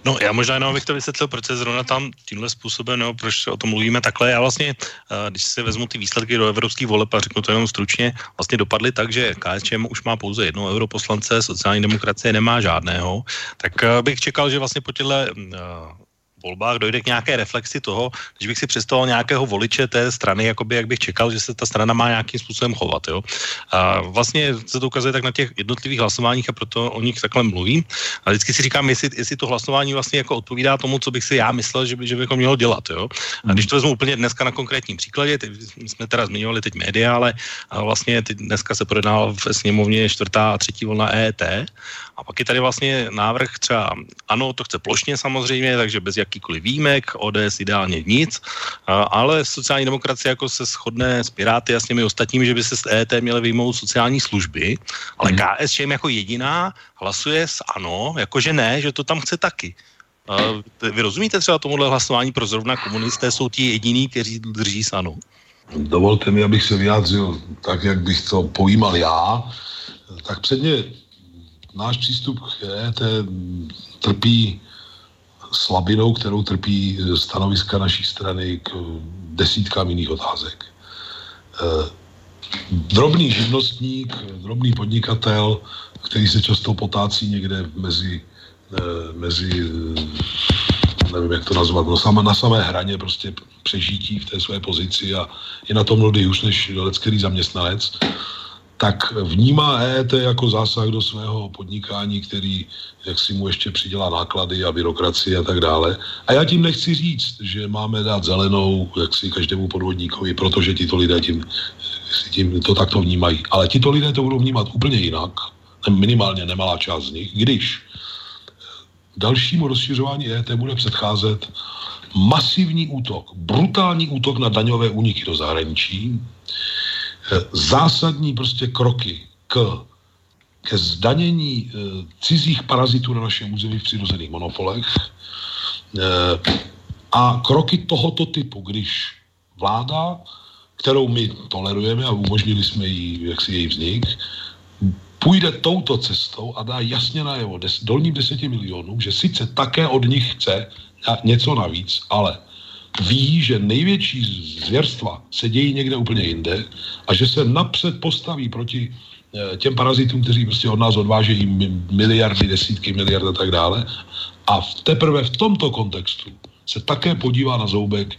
No já možná jenom bych to vysvětlil, proč se zrovna tam tímhle způsobem, no, proč o tom mluvíme takhle. Já vlastně, eh, když si vezmu ty výsledky do evropských voleb a řeknu to jenom stručně, vlastně dopadly tak, že KSČM už má pouze jednoho europoslance, sociální demokracie nemá žádného, tak eh, bych čekal, že vlastně po těchto uh, volbách dojde k nějaké reflexi toho, když bych si představoval nějakého voliče té strany, jakoby, jak bych čekal, že se ta strana má nějakým způsobem chovat. Jo? A vlastně se to ukazuje tak na těch jednotlivých hlasováních a proto o nich takhle mluvím. A vždycky si říkám, jestli, jestli to hlasování vlastně jako odpovídá tomu, co bych si já myslel, že, by, že bychom mělo dělat. Jo? A když to vezmu úplně dneska na konkrétním příkladě, teď jsme teda zmiňovali teď média, ale vlastně teď dneska se projednával ve sněmovně čtvrtá a třetí vlna EET a pak je tady vlastně návrh třeba, ano, to chce plošně samozřejmě, takže bez jakýkoliv výjimek, ODS ideálně nic, ale sociální demokracie jako se shodne s Piráty a s těmi ostatními, že by se z EET měly vyjmout sociální služby, ale hmm. KSČM jako jediná hlasuje s ano, jakože ne, že to tam chce taky. Vy rozumíte třeba tomuhle hlasování pro zrovna komunisté jsou ti jediní, kteří drží s ano? Dovolte mi, abych se vyjádřil tak, jak bych to pojímal já. Tak předně náš přístup k EET trpí slabinou, kterou trpí stanoviska naší strany k desítkám jiných otázek. E, drobný živnostník, drobný podnikatel, který se často potácí někde mezi, mezi nevím, jak to nazvat, no sama, na samé hraně prostě přežití v té své pozici a je na tom mnohdy už než lecký zaměstnanec, tak vnímá EET jako zásah do svého podnikání, který jak si mu ještě přidělá náklady a byrokracii a tak dále. A já tím nechci říct, že máme dát zelenou jak si každému podvodníkovi, protože tito lidé tím, tím to takto vnímají. Ale tito lidé to budou vnímat úplně jinak, minimálně nemalá část z nich, když dalšímu rozšiřování EET bude předcházet masivní útok, brutální útok na daňové úniky do zahraničí, zásadní prostě kroky k, ke zdanění e, cizích parazitů na našem území v přirozených monopolech e, a kroky tohoto typu, když vláda, kterou my tolerujeme a umožnili jsme jí, jak si její vznik, půjde touto cestou a dá jasně najevo des, dolním deseti milionů, že sice také od nich chce něco navíc, ale ví, že největší zvěrstva se dějí někde úplně jinde a že se napřed postaví proti eh, těm parazitům, kteří prostě od nás odvážejí miliardy, desítky miliard a tak dále. A teprve v tomto kontextu se také podívá na zoubek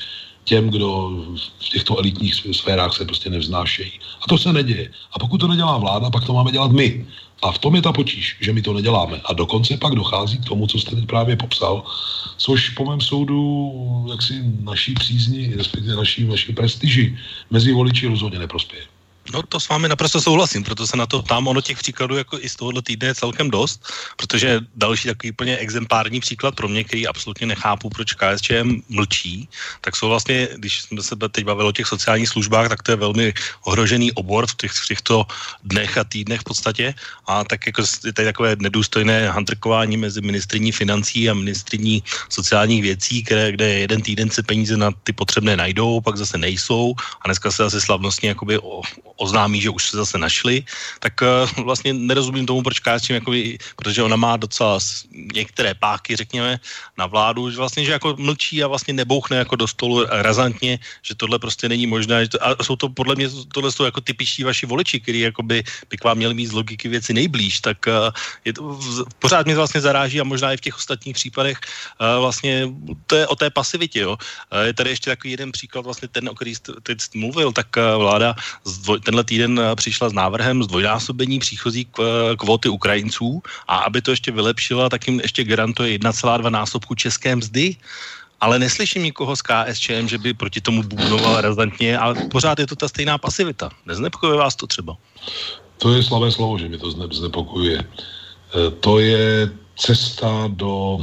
těm, kdo v těchto elitních sférách se prostě nevznášejí. A to se neděje. A pokud to nedělá vláda, pak to máme dělat my. A v tom je ta potíž, že my to neděláme. A dokonce pak dochází k tomu, co jste teď právě popsal, což po mém soudu jaksi naší přízni, respektive naší, naší prestiži mezi voliči rozhodně neprospěje. No to s vámi naprosto souhlasím, proto se na to tam ono těch příkladů jako i z tohohle týdne je celkem dost, protože další takový úplně exemplární příklad pro mě, který absolutně nechápu, proč KSČM mlčí, tak jsou vlastně, když jsme se teď bavili o těch sociálních službách, tak to je velmi ohrožený obor v, těch, v těchto dnech a týdnech v podstatě. A tak jako je tady takové nedůstojné handrkování mezi ministriní financí a ministriní sociálních věcí, které, kde jeden týden se peníze na ty potřebné najdou, pak zase nejsou a dneska se asi slavnostně jakoby o, oznámí, že už se zase našli, tak uh, vlastně nerozumím tomu, proč KSČM, jakoby, protože ona má docela některé páky, řekněme, na vládu, že vlastně, že jako mlčí a vlastně nebouchne jako do stolu razantně, že tohle prostě není možné. A jsou to podle mě, tohle jsou jako typičtí vaši voliči, který jakoby by k vám měli mít z logiky věci nejblíž, tak uh, je to, pořád mě vlastně zaráží a možná i v těch ostatních případech uh, vlastně to je o té pasivitě, jo. Je tady ještě takový jeden příklad, vlastně ten, o který jste teď mluvil, tak vláda tenhle týden eh, přišla s návrhem zdvojnásobení příchozí eh, kvóty Ukrajinců a aby to ještě vylepšila, tak jim ještě garantuje 1,2 násobku české mzdy ale neslyším nikoho z KSČM, že by proti tomu bubnoval razantně, ale pořád je to ta stejná pasivita. Neznepokojuje vás to třeba? To je slavé slovo, že mi to znepokojuje. Eh, to je cesta do...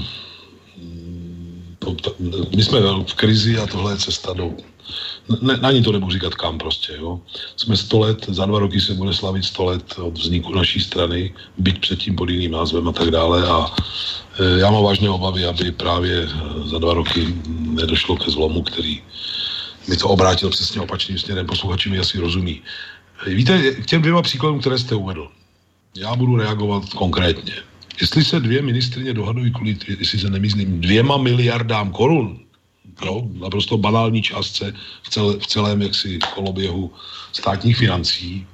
My jsme v krizi a tohle je cesta do ne, ani to nebudu říkat kam prostě, jo. Jsme 100 let, za dva roky se bude slavit 100 let od vzniku naší strany, byť předtím pod jiným názvem a tak dále a e, já mám vážné obavy, aby právě e, za dva roky nedošlo ke zlomu, který mi to obrátil přesně opačným směrem, posluchači mi asi rozumí. E, víte, k těm dvěma příkladům, které jste uvedl, já budu reagovat konkrétně. Jestli se dvě ministrině dohadují kvůli, jestli se nemyslím, dvěma miliardám korun, jo, naprosto banální částce v, celé, v celém jaksi koloběhu státních financí,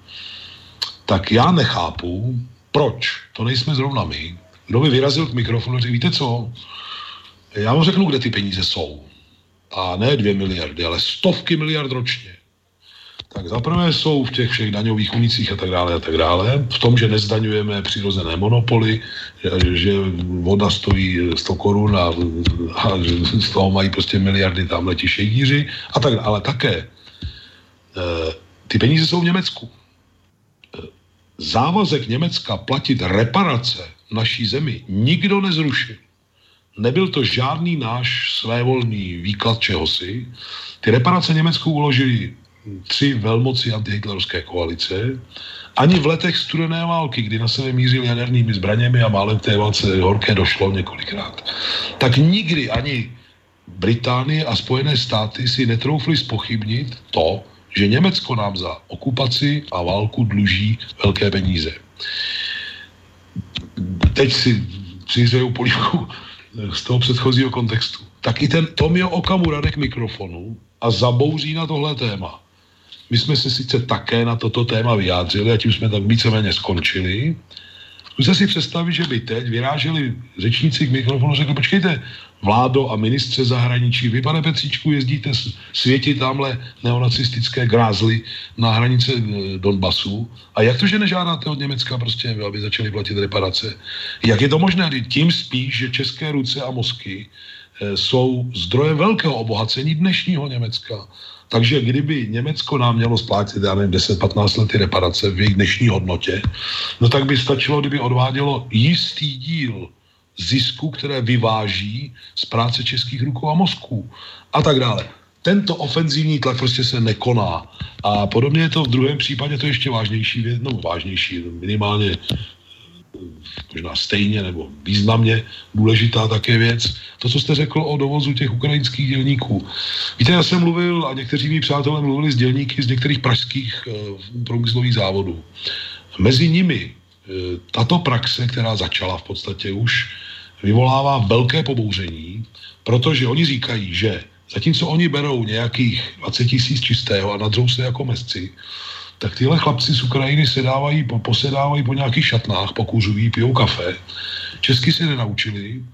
tak já nechápu, proč to nejsme zrovna my. Kdo by vyrazil k mikrofonu a řekl, víte co, Já vám řeknu, kde ty peníze jsou. A ne dvě miliardy, ale stovky miliard ročně. Tak zaprvé jsou v těch všech daňových unicích a tak dále a tak dále. V tom, že nezdaňujeme přirozené monopoly, že, že voda stojí 100 korun a, a z toho mají prostě miliardy tam letí šejdíři a tak dále. Ale také e, ty peníze jsou v Německu. E, závazek Německa platit reparace naší zemi nikdo nezrušil. Nebyl to žádný náš svévolný výklad čehosi. Ty reparace Německu uložili tři velmoci antihitlerovské koalice. Ani v letech studené války, kdy na sebe mířil jadernými zbraněmi a málem té válce horké došlo několikrát, tak nikdy ani Británie a Spojené státy si netroufli spochybnit to, že Německo nám za okupaci a válku dluží velké peníze. Teď si přihřeju polívku z toho předchozího kontextu. Tak i ten Tomio Okamura k mikrofonu a zabouří na tohle téma. My jsme se sice také na toto téma vyjádřili a tím jsme tak víceméně skončili. Zkuste si představit, že by teď vyráželi řečníci k mikrofonu a řekli, počkejte, vládo a ministře zahraničí, vy, pane Petříčku, jezdíte světit tamhle neonacistické grázly na hranice e, Donbasu a jak to, že nežádáte od Německa prostě, aby začali platit reparace? Jak je to možné? Tím spíš, že české ruce a mozky e, jsou zdrojem velkého obohacení dnešního Německa. Takže kdyby Německo nám mělo splátit, já nevím, 10-15 lety reparace v jejich dnešní hodnotě, no tak by stačilo, kdyby odvádělo jistý díl zisku, které vyváží z práce českých rukou a mozků a tak dále. Tento ofenzivní tlak prostě se nekoná. A podobně je to v druhém případě to ještě vážnější věc, no vážnější, minimálně možná stejně nebo významně důležitá také věc. To, co jste řekl o dovozu těch ukrajinských dělníků. Víte, já jsem mluvil a někteří mý přátelé mluvili s dělníky z některých pražských e, průmyslových závodů. Mezi nimi e, tato praxe, která začala v podstatě už, vyvolává velké pobouření, protože oni říkají, že zatímco oni berou nějakých 20 tisíc čistého a nadřou se jako mesci, tak tyhle chlapci z Ukrajiny sedávají, posedávají po nějakých šatnách, pokuřují, pijou kafe. Česky se nenaučili,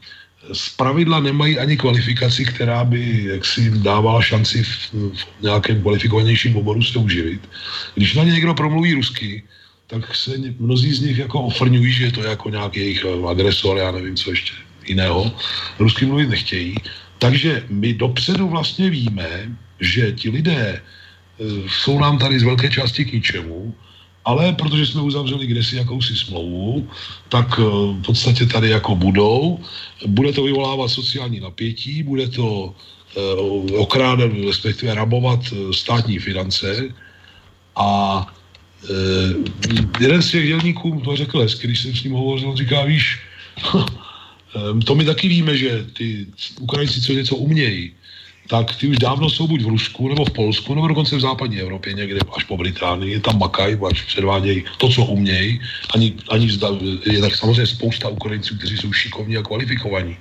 z pravidla nemají ani kvalifikaci, která by jaksi dávala šanci v, v nějakém kvalifikovanějším oboru se uživit. Když na ně někdo promluví rusky, tak se mnozí z nich jako ofrňují, že je to jako nějaký jejich eh, agresor, já nevím, co ještě jiného. Rusky mluvit nechtějí. Takže my dopředu vlastně víme, že ti lidé jsou nám tady z velké části k ničemu, ale protože jsme uzavřeli kdesi jakousi smlouvu, tak eh, v podstatě tady jako budou. Bude to vyvolávat sociální napětí, bude to eh, okrádat, respektive rabovat státní finance a jeden z těch dělníků to řekl hezky, když jsem s ním hovořil, on říká, víš, [laughs] to my taky víme, že ty Ukrajinci co něco umějí, tak ty už dávno jsou buď v Rusku, nebo v Polsku, nebo dokonce v západní Evropě, někde až po Británii, tam makají, až předvádějí to, co umějí. Ani, ani zda, je tak samozřejmě spousta Ukrajinců, kteří jsou šikovní a kvalifikovaní.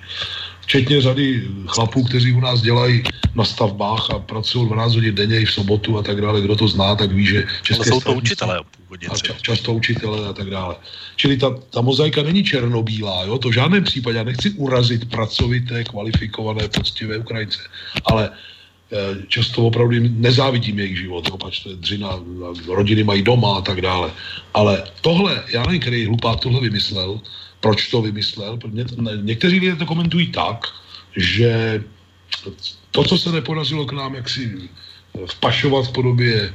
Včetně řady chlapů, kteří u nás dělají na stavbách a pracují 12 hodin denně i v sobotu a tak dále. Kdo to zná, tak ví, že české jsou to učitelé původně. A ča, často učitelé a tak dále. Čili ta, ta mozaika není černobílá, jo? to v žádném případě. Já nechci urazit pracovité, kvalifikované, poctivé Ukrajince, ale eh, často opravdu nezávidím jejich život, jo, pač to je dřina, rodiny mají doma a tak dále. Ale tohle, já nevím, který hlupák tohle vymyslel, proč to vymyslel, někteří lidé to komentují tak, že to, co se nepodařilo k nám jaksi vpašovat v podobě eh,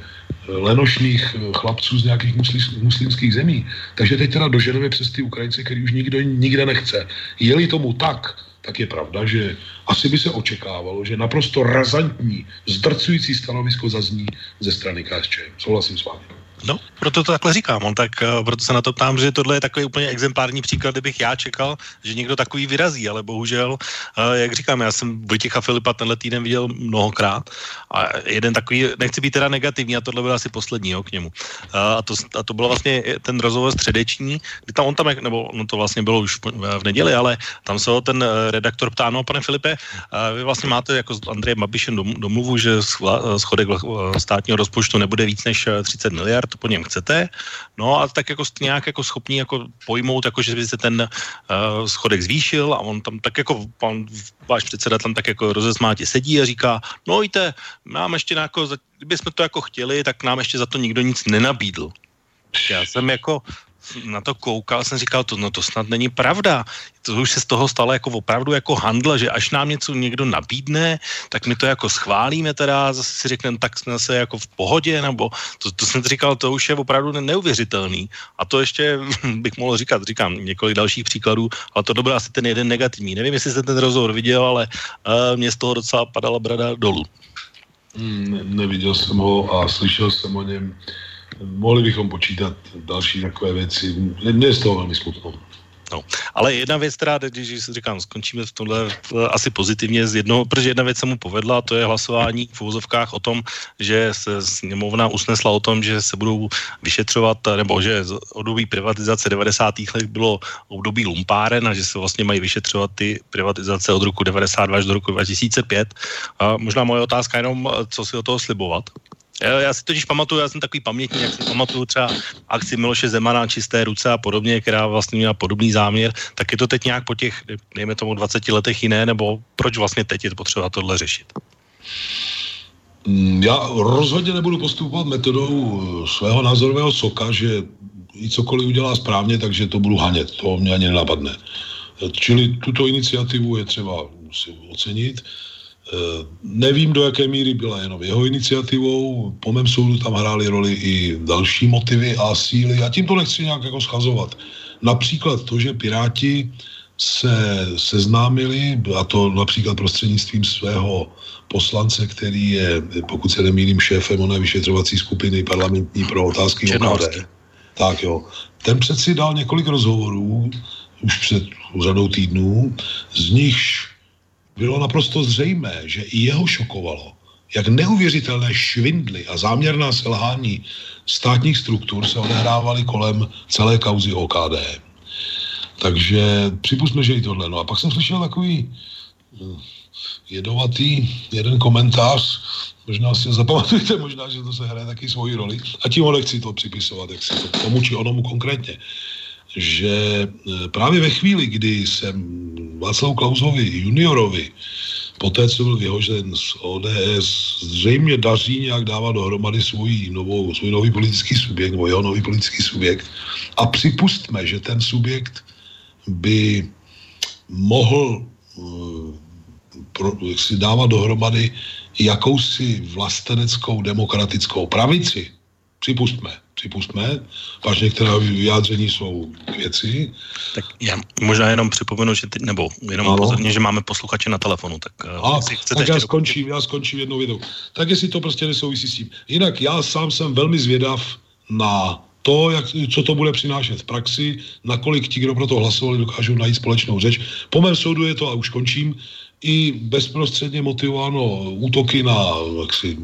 lenošných eh, chlapců z nějakých muslimských zemí. Takže teď teda doženeme přes ty Ukrajince, který už nikdo nikde nechce. Je-li tomu tak, tak je pravda, že asi by se očekávalo, že naprosto razantní, zdrcující stanovisko zazní ze strany KSČ. Souhlasím s vámi. No, proto to takhle říkám, on tak, uh, proto se na to ptám, že tohle je takový úplně exemplární příklad, kdybych já čekal, že někdo takový vyrazí, ale bohužel, uh, jak říkám, já jsem Vojtěcha Filipa tenhle týden viděl mnohokrát. A jeden takový, nechci být teda negativní, a tohle byl asi poslední jo, k němu. Uh, a, to, a to bylo vlastně ten rozhovor středeční, kdy tam on tam, nebo no to vlastně bylo už v neděli, ale tam se ho ten redaktor ptá, no pane Filipe, vy vlastně máte jako s Andrejem Babišem domluvu, že schodek státního rozpočtu nebude víc než 30 miliard, to po něm chcete. No a tak jako nějak jako schopní jako pojmout, jako že by se ten uh, schodek zvýšil a on tam tak jako pan váš předseda tam tak jako rozesmátě sedí a říká, no víte, nám ještě jako, kdybychom to jako chtěli, tak nám ještě za to nikdo nic nenabídl. Já jsem jako, na to koukal, jsem říkal, to, no to snad není pravda. To už se z toho stalo jako opravdu jako handla, že až nám něco někdo nabídne, tak my to jako schválíme teda, zase si řekneme, tak jsme se jako v pohodě, nebo to, to jsem říkal, to už je opravdu neuvěřitelný. A to ještě [laughs] bych mohl říkat, říkám několik dalších příkladů, ale to byl asi ten jeden negativní. Nevím, jestli jste ten rozhovor viděl, ale uh, mě z toho docela padala brada dolů. Hmm, ne, neviděl jsem ho a slyšel jsem o něm mohli bychom počítat další takové věci. Mně je z toho velmi smutno. No, ale jedna věc, která, když říkám, skončíme v tomhle asi pozitivně z jednoho, protože jedna věc se mu povedla, to je hlasování v úvozovkách o tom, že se sněmovna usnesla o tom, že se budou vyšetřovat, nebo že období privatizace 90. let bylo období lumpáren a že se vlastně mají vyšetřovat ty privatizace od roku 92 až do roku 2005. A možná moje otázka jenom, co si o toho slibovat? Já si totiž pamatuju, já jsem takový pamětník, jak si pamatuju třeba akci Miloše Zemana, Čisté ruce a podobně, která vlastně měla podobný záměr, tak je to teď nějak po těch, dejme tomu 20 letech jiné, nebo proč vlastně teď je potřeba tohle řešit? Mm, já rozhodně nebudu postupovat metodou eh, svého názorového soka, že i cokoliv udělá správně, takže to budu hanět. To mě ani nenapadne. Čili tuto iniciativu je třeba si ocenit. Eh, nevím, do jaké míry byla jenom jeho iniciativou, po mém soudu tam hrály roli i další motivy a síly a tím to nechci nějak jako schazovat. Například to, že Piráti se seznámili, a to například prostřednictvím svého poslance, který je, pokud se nemýlím, šéfem oné vyšetřovací skupiny parlamentní pro otázky OKD. Tak jo. Ten přeci dal několik rozhovorů už před řadou týdnů, z nichž bylo naprosto zřejmé, že i jeho šokovalo, jak neuvěřitelné švindly a záměrná selhání státních struktur se odehrávaly kolem celé kauzy OKD. Takže připustme, že i tohle. No a pak jsem slyšel takový eh, jedovatý jeden komentář, možná si ho zapamatujte, možná, že to se hraje taky svoji roli, a tím ho nechci to připisovat, jak si to tomu či onomu konkrétně že e, právě ve chvíli, kdy jsem Václav Klausovi juniorovi, poté, co byl vyhožen z ODS, zřejmě daří nějak dávat dohromady svůj, novou, svůj nový politický subjekt, nebo jeho nový politický subjekt. A připustme, že ten subjekt by mohl uh, pro, si dávat dohromady jakousi vlasteneckou demokratickou pravici. Připustme připustme, pač některé vyjádření jsou věci. Tak já možná jenom připomenu, že ty, nebo jenom pozorně, že máme posluchače na telefonu, tak eh, A, tak já skončím, já skončím jednou vědou. Tak jestli to prostě nesouvisí s tím. Jinak já sám jsem velmi zvědav na to, jak, co to bude přinášet v praxi, nakolik ti, kdo pro to hlasovali, dokážou najít společnou řeč. Po mém soudu je to, a už končím, i bezprostředně motivováno útoky na jaksi,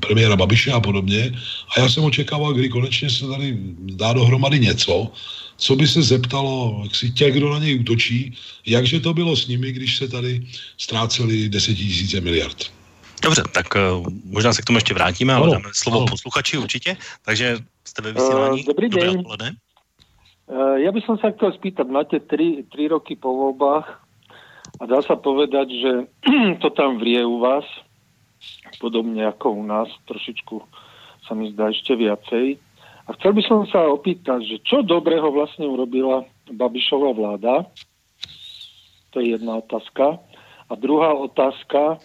premiéra Babiše a podobně. A já jsem očekával, kdy konečně se tady dá dohromady něco, co by se zeptalo jaksi, těch, kdo na něj útočí, jakže to bylo s nimi, když se tady ztráceli desetitisíce miliard. Dobře, tak uh, možná se k tomu ještě vrátíme, ale ano, dáme slovo ano. posluchači určitě. Takže jste ve vysílání. Uh, dobrý Dobré odpoledne. Uh, ja by som sa chcel spýtať, máte tri, tri roky po voľbách, a dá sa povedať, že [clears throat] to tam vrie u vás, podobne ako u nás, trošičku sa mi zdá ešte viacej. A chcel by som sa opýtať, že čo dobrého vlastne urobila Babišová vláda? To je jedna otázka. A druhá otázka,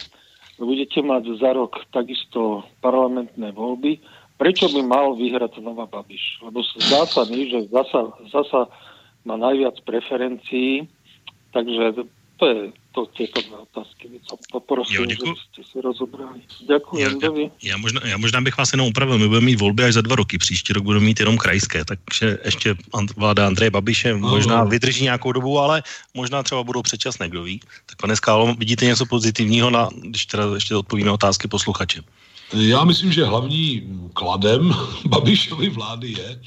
budete mať za rok takisto parlamentné voľby, prečo by mal vyhrať znova Babiš? Lebo zdá sa mi, že zasa, zasa má najviac preferencií, takže to je to, tieto dvě otázky. By som poprosil, jo, že jste si rozobrali. Děkuji. Já, já, já, možná, já možná bych vás jenom upravil. My budeme mít volby až za dva roky. Příští rok budeme mít jenom krajské, takže ještě vláda Andreje Babiše možná vydrží nějakou dobu, ale možná třeba budou předčasné, kdo ví. Tak pane Skálo, vidíte něco pozitivního, na, když teda ještě odpovíme otázky posluchače? Já myslím, že hlavní kladem [laughs] Babišovy vlády je,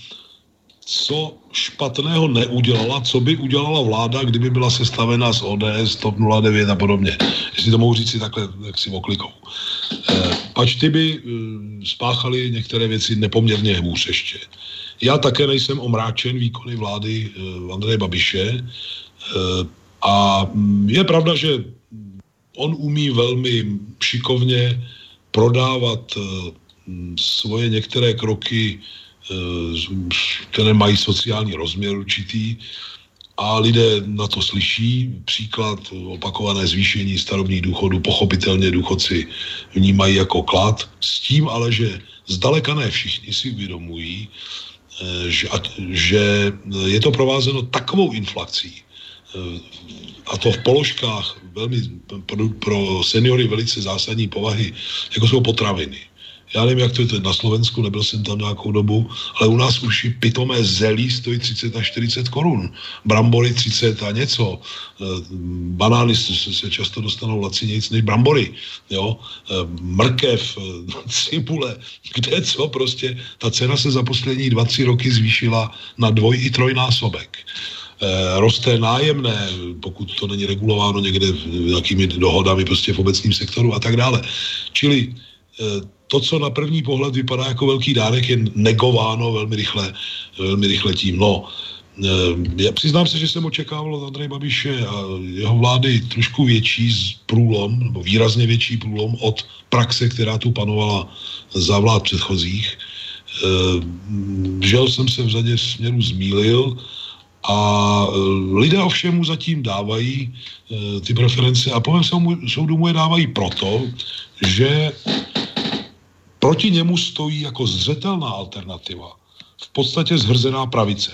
co špatného neudělala, co by udělala vláda, kdyby byla sestavena z ODS, TOP 09 a podobně. Jestli to mohu říct si takhle, jak si oklikou. E, pač ty by spáchali některé věci nepoměrně hůř ještě. Já také nejsem omráčen výkony vlády Andreje Babiše a mm, je pravda, že on umí velmi šikovně prodávat svoje některé kroky, které mají sociální rozměr určitý, a lidé na to slyší. Příklad opakované zvýšení starobních důchodů, pochopitelně důchodci vnímají jako klad, s tím ale, že zdaleka ne všichni si uvědomují, eh, že, že je to provázeno takovou inflací, eh, a to v položkách velmi pro seniory velice zásadní povahy, jako jsou potraviny já nevím, jak to je na Slovensku, nebyl jsem tam nějakou dobu, ale u nás už pitomé zelí stojí 30 až 40 korun. Brambory 30 a něco. Eh, banány se často dostanou lacinějíc než brambory. Jo? Eh, mrkev, eh, [laughs] cibule, kde co prostě. Ta cena se za poslední 2-3 roky zvýšila na dvoj i trojnásobek roste nájemné, pokud to není regulováno někde nějakými dohodami prostě v obecním sektoru a tak dále. Čili to, co na první pohled vypadá jako velký dárek, je negováno velmi rychle, velmi rychle tím. No, eh, já přiznám se, že jsem očekával od Andreje Babiše a jeho vlády trošku větší průlom, nebo výrazně větší průlom od praxe, která tu panovala za vlád předchozích. Eh, žel jsem se v řadě směrů zmílil a eh, lidé ovšem mu zatím dávají ty preference a po mém soudu mu je dávají proto, že Proti němu stojí jako zřetelná alternativa v podstatě zhrzená pravice,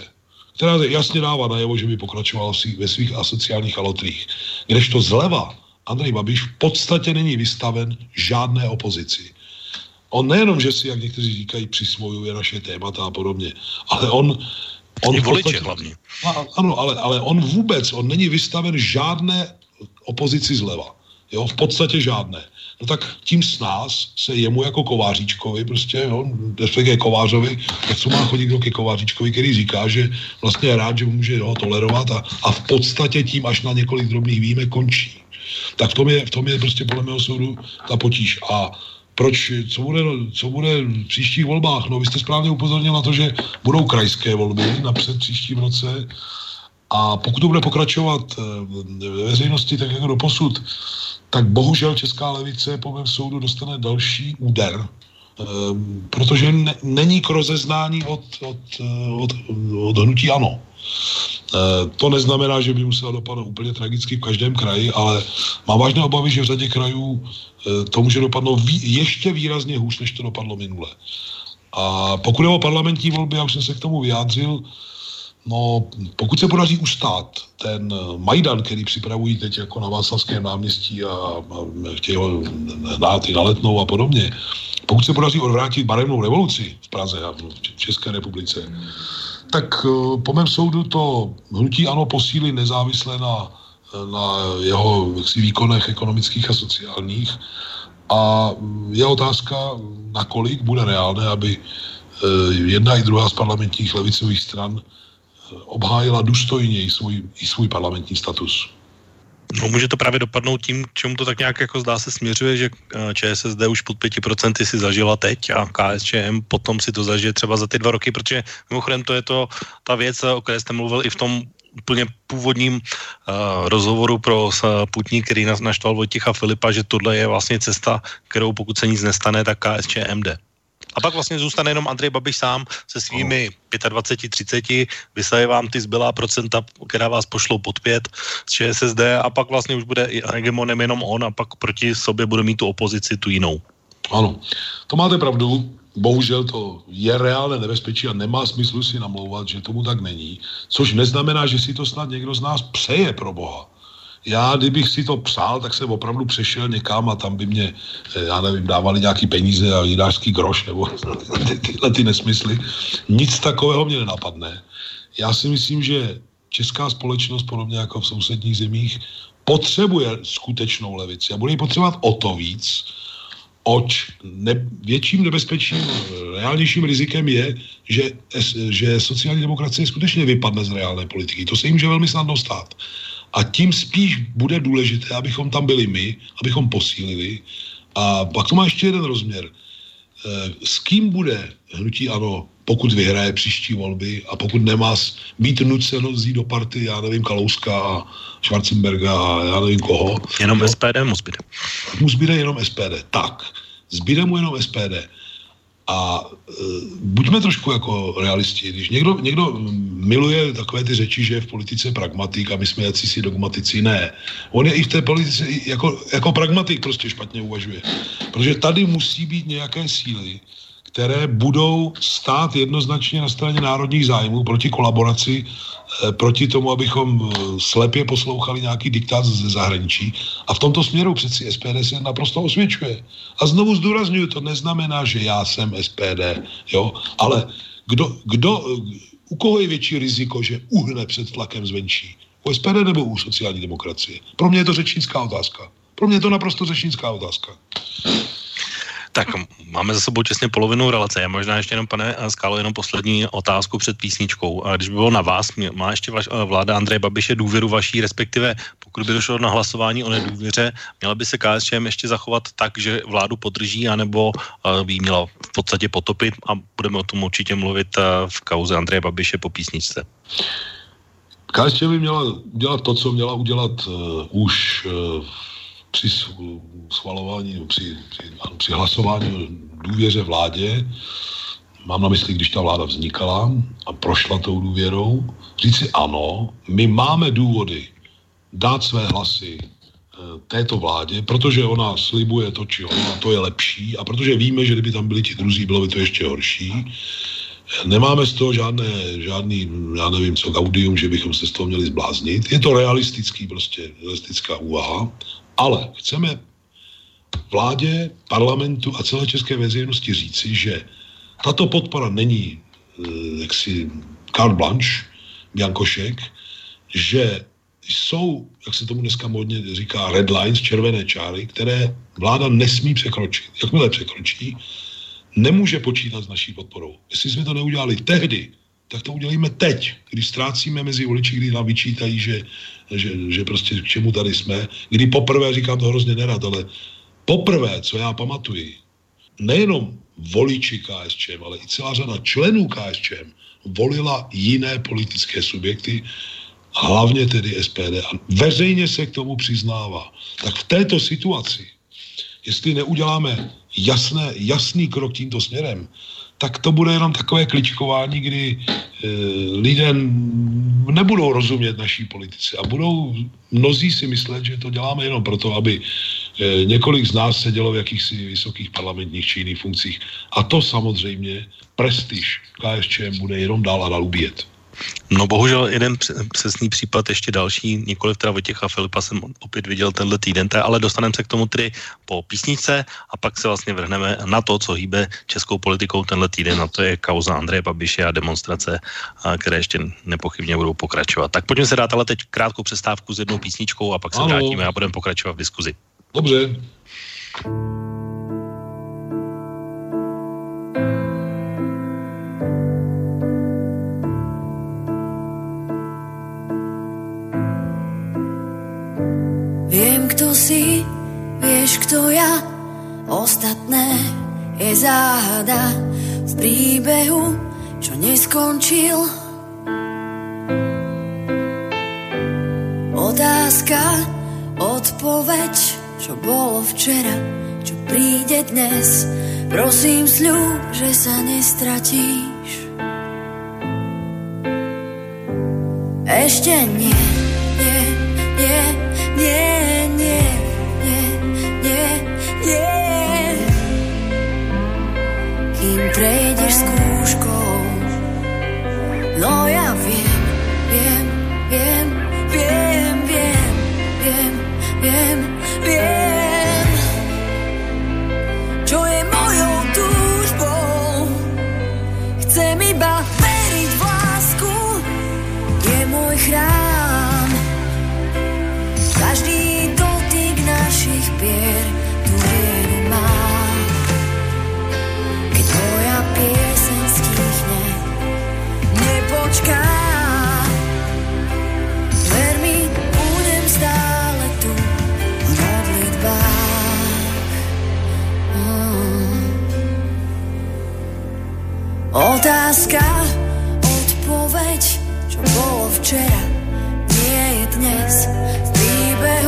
která jasně dává najevo, že by pokračoval ve svých asociálních alotrích. Kdežto zleva Andrej Babiš v podstatě není vystaven žádné opozici. On nejenom, že si, jak někteří říkají, přisvojuje naše témata a podobně, ale on... on v podstatě, hlavně. Ano, ale, ale on vůbec, on není vystaven žádné opozici zleva. Jo, v podstatě žádné no tak tím s nás se jemu jako kováříčkovi, prostě, jo, respektive kovářovi, tak co má chodit kdo ke kováříčkovi, který říká, že vlastně je rád, že může ho tolerovat a, a v podstatě tím až na několik drobných výjimek končí. Tak v tom je, v tom je prostě podle mého soudu ta potíž. A proč, co bude, co bude v příštích volbách? No, vy jste správně upozornil na to, že budou krajské volby napřed příštím roce a pokud to bude pokračovat eh, ve veřejnosti tak jako do posud, tak bohužel česká levice po mém soudu dostane další úder, ehm, protože ne, není k rozeznání od, od, eh, od, od hnutí ano. E, to neznamená, že by musela dopadnout úplně tragicky v každém kraji, ale mám vážné obavy, že v řadě krajů e, to může dopadnout ještě výrazně hůř, než to dopadlo minule. A pokud je o parlamentní volby, já už jsem se k tomu vyjádřil, No, pokud se podaří ustát ten Majdan, který připravují teď jako na Václavském náměstí a, a chtějí ho dát i na letnou a podobně, pokud se podaří odvrátit barevnou revoluci v Praze a v České republice, tak eh, po mém soudu to hnutí ano posílí nezávisle na, na jeho jaksi, výkonech ekonomických a sociálních. A je otázka, nakolik bude reálné, aby eh, jedna i druhá z parlamentních levicových stran obhájila důstojně i svůj, i svůj parlamentní status. No, může to právě dopadnout tím, čemu to tak nějak jako zdá se směřuje, že eh, ČSSD už pod 5% si zažila teď a KSČM potom si to zažije třeba za ty dva roky, protože mimochodem to je to ta věc, o které jste mluvil i v tom úplně původním uh, rozhovoru pro uh, Putní, který naštval Vojticha Filipa, že tohle je vlastně cesta, kterou pokud se nic nestane, tak KSČM jde. A pak vlastně zůstane jenom Andrej Babiš sám se svými 25-30, vysaje vám ty zbylá procenta, která vás pošlou pod pět z ČSSD a pak vlastně už bude hegemonem jenom on a pak proti sobě bude mít tu opozici tu jinou. Ano, to máte pravdu. Bohužel to je reálné nebezpečí a nemá smysl si namlouvat, že tomu tak není. Což neznamená, že si to snad někdo z nás přeje pro Boha já, kdybych si to psal, tak jsem opravdu přešel někam a tam by mě, eh, já nevím, dávali nějaký peníze a jidářský groš nebo ty, [laughs] tyhle ty nesmysly. Nic takového mě nenapadne. Já si myslím, že česká společnost, podobně jako v sousedních zemích, potřebuje skutečnou levici a bude ji potřebovat o to víc, oč ne, větším nebezpečím, reálnějším rizikem je, že, že sociální demokracie skutečně vypadne z reálné politiky. To se jim může velmi snadno stát. A tím spíš bude důležité, abychom tam byli my, abychom posílili A pak to má ještě jeden rozměr. E, s kým bude hnutí ano, pokud vyhraje příští volby a pokud nemá být nuceno vzít do party, já nevím, Kalouska a Schwarzenberga a já nevím koho. Jenom no, SPD mu zbyde. Mu zbyde jenom SPD. Tak, zbyde mu jenom SPD. A e, buďme trošku jako realisti. Když někdo, někdo miluje takové ty řeči, že je v politice pragmatik a my jsme si dogmatici, ne. On je i v té politice jako, jako pragmatik prostě špatně uvažuje. Protože tady musí být nějaké síly, které budou stát jednoznačně na straně národních zájmů proti kolaboraci proti tomu, abychom eh, slepě poslouchali nějaký diktát ze zahraničí. A v tomto směru přeci SPD se naprosto osvědčuje. A znovu zdůraznuju, to neznamená, že já jsem SPD, jo, ale kdo, kdo, u koho je větší riziko, že uhne před tlakem zvenčí? U SPD nebo u sociální demokracie? Pro mě je to řečnická otázka. Pro mě je to naprosto řečnická otázka. Tak máme za sebou těsně polovinu relace. Já možná ještě jenom, pane Skálo, jenom poslední otázku před písničkou. A když by bylo na vás, má ještě vaš, eh, vláda Andreje Babiše důvěru vaší, respektive pokud by došlo na hlasování o nedůvěře, měla by se KSČM ještě zachovat tak, že vládu podrží, anebo eh, by měla v podstatě potopit a budeme o tom určitě mluvit eh, v kauze Andreje Babiše po písničce. KSČM by měla dělat to, co měla udělat uh, už uh, při schvalování, při, při, při hlasování důvěře vládě, mám na mysli, když ta vláda vznikala a prošla tou důvěrou, říci ano, my máme důvody dát své hlasy eh, této vládě, protože ona slibuje to, či ona, to je lepší a protože víme, že kdyby tam byli ti druzí, bylo by to ještě horší. Nemáme z toho žádné, žádný, já nevím co, gaudium, že bychom se z toho měli zbláznit. Je to realistický, prostě realistická úvaha ale chceme vládě, parlamentu a celé české veřejnosti říci, že tato podpora není eh, jaksi carte blanche, Biankošek, že jsou, jak se tomu dneska modně říká, red lines, červené čáry, které vláda nesmí překročit. Jakmile překročí, nemůže počítat s naší podporou. Jestli jsme to neudělali tehdy, tak to udělíme teď, když ztrácíme mezi voliči, kdy nám vyčítají, že, že, že prostě k čemu tady jsme. Kdy poprvé, říkám to hrozně nerad, ale poprvé, co já pamatuji, nejenom voliči KSČM, ale i celá řada členů KSČM volila jiné politické subjekty, hlavně tedy SPD. A veřejně se k tomu přiznává. Tak v této situaci, jestli neuděláme jasné, jasný krok tímto směrem, tak to bude jenom takové kličkování, kdy e, lidé nebudou rozumět naší politice a budou mnozí si myslet, že to děláme jenom proto, aby e, několik z nás sedělo v jakýchsi vysokých parlamentních či jiných funkcích. A to samozřejmě prestiž KSČM bude jenom dál a dál ubíjet. No bohužel jeden přesný případ, ještě další, nikoliv teda Vojtěcha Filipa jsem opět viděl tenhle týden, ale dostaneme se k tomu tedy po písničce a pak se vlastně vrhneme na to, co hýbe českou politikou tenhle týden, a to je kauza Andreje Babiše a demonstrace, které ještě nepochybně budou pokračovat. Tak pojďme se dát ale teď krátkou přestávku s jednou písničkou a pak se ano. vrátíme a budeme pokračovat v diskuzi. Dobře. Kto si, vieš kto ja, ostatné je záhada v príbehu, čo neskončil. Otázka, odpoveď, čo bolo včera, čo príde dnes. Prosím sľub, že sa nestratíš. Ešte nie, nie, nie, Prejdeš s kúškou, no ja viem. Láska, odpoveď, čo bolo včera, nie je dnes. V príbehu,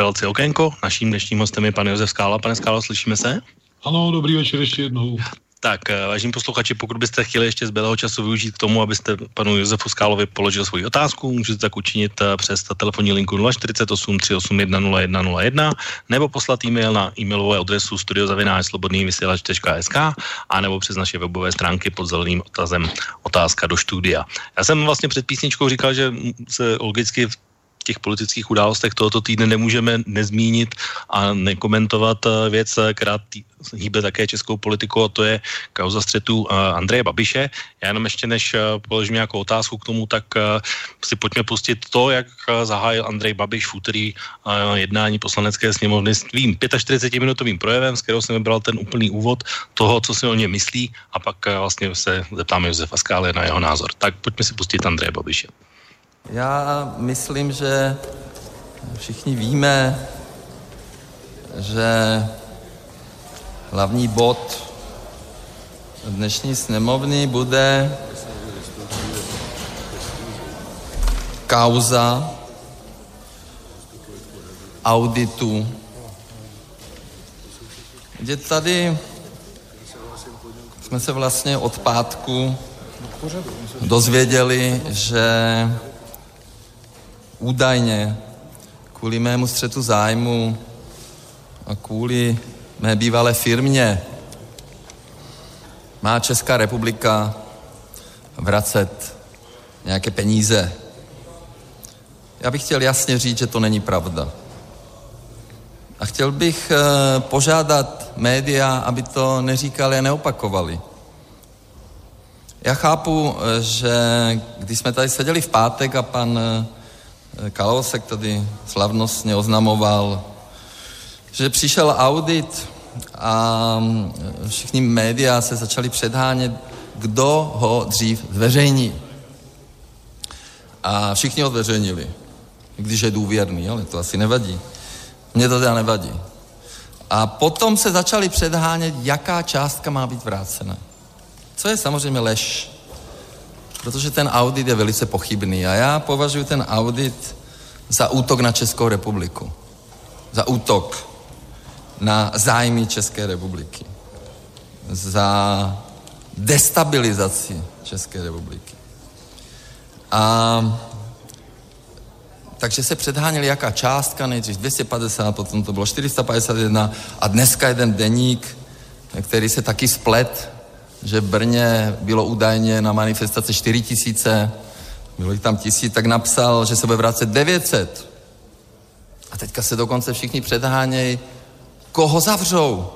relaci Okénko. Naším dnešním hostem je pan Josef Skála. Pane Skálo, slyšíme se? Ano, dobrý večer ještě jednou. Tak, eh, vážení posluchači, pokud byste chtěli ještě zbylého času využít k tomu, abyste panu Josefu Skálovi položil svoji otázku, můžete tak učinit eh, přes telefonní linku 048 381 0101 nebo poslat e-mail na e-mailové adresu studiozavináčslobodnývysílač.sk a nebo přes naše webové stránky pod zeleným otazem otázka do studia. Já jsem vlastně před písničkou říkal, že se logicky v těch politických událostech tohoto týdne nemůžeme nezmínit a nekomentovat eh, věc, eh, která tý, hýbe také českou politiku a to je kauza střetu uh, Andreje Babiše. Já jenom ještě než položím nějakou otázku k tomu, tak si pojďme pustit to, jak zahájil Andrej Babiš v úterý jednání poslanecké sněmovny s tvým 45-minutovým projevem, z kterého jsem vybral ten úplný úvod toho, co si o ně myslí a pak vlastně se zeptáme Josefa Skály na jeho názor. Tak pojďme si pustit Andreje Babiše. Já myslím, že všichni víme, že hlavní bod dnešní sněmovny bude kauza auditu, kde tady jsme se vlastně od pátku dozvěděli, že údajně kvůli mému střetu zájmu a kvůli mé bývalé firmě má Česká republika vracet nějaké peníze. Já bych chtěl jasně říct, že to není pravda. A chtěl bych eh, požádat média, aby to neříkali a neopakovali. Já chápu, eh, že když jsme tady seděli v pátek a pan eh, Kalousek tady slavnostně oznamoval, že přišel audit a mm, všichni média se začali předhánět, kdo ho dřív zveřejní. A všichni ho zveřejnili, když je důvěrný, ale to asi nevadí. Mně to teda nevadí. A potom se začali předhánět, jaká částka má být vrácena. Co je samozřejmě lež protože ten audit je velice pochybný a já považuji ten audit za útok na Českou republiku. Za útok na zájmy České republiky. Za destabilizaci České republiky. A takže se předháněli jaká částka, nejdřív 250, potom to bylo 451 a dneska jeden deník, který se taky splet, že v Brně bylo údajně na manifestaci 4 tisíce, bylo jich tam tisíc, tak napsal, že se bude vracet 900. A teďka se dokonce všichni předhánějí, koho zavřou.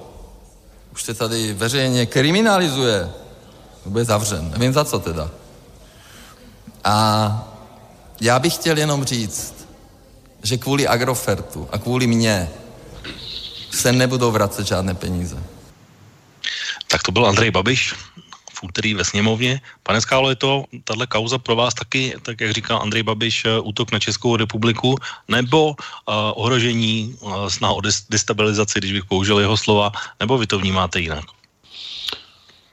Už se tady veřejně kriminalizuje. Bude zavřen. Nevím za co teda. A já bych chtěl jenom říct, že kvůli Agrofertu a kvůli mně se nebudou vracet žádné peníze. Tak to byl Andrej Babiš v úterý ve sněmovně. Pane Skálo, je to tahle kauza pro vás taky, tak jak říkal Andrej Babiš, eh, útok na Českou republiku nebo uh, ohrožení, uh, snaha o destabilizaci, když bych použil jeho slova, nebo vy to vnímáte jinak?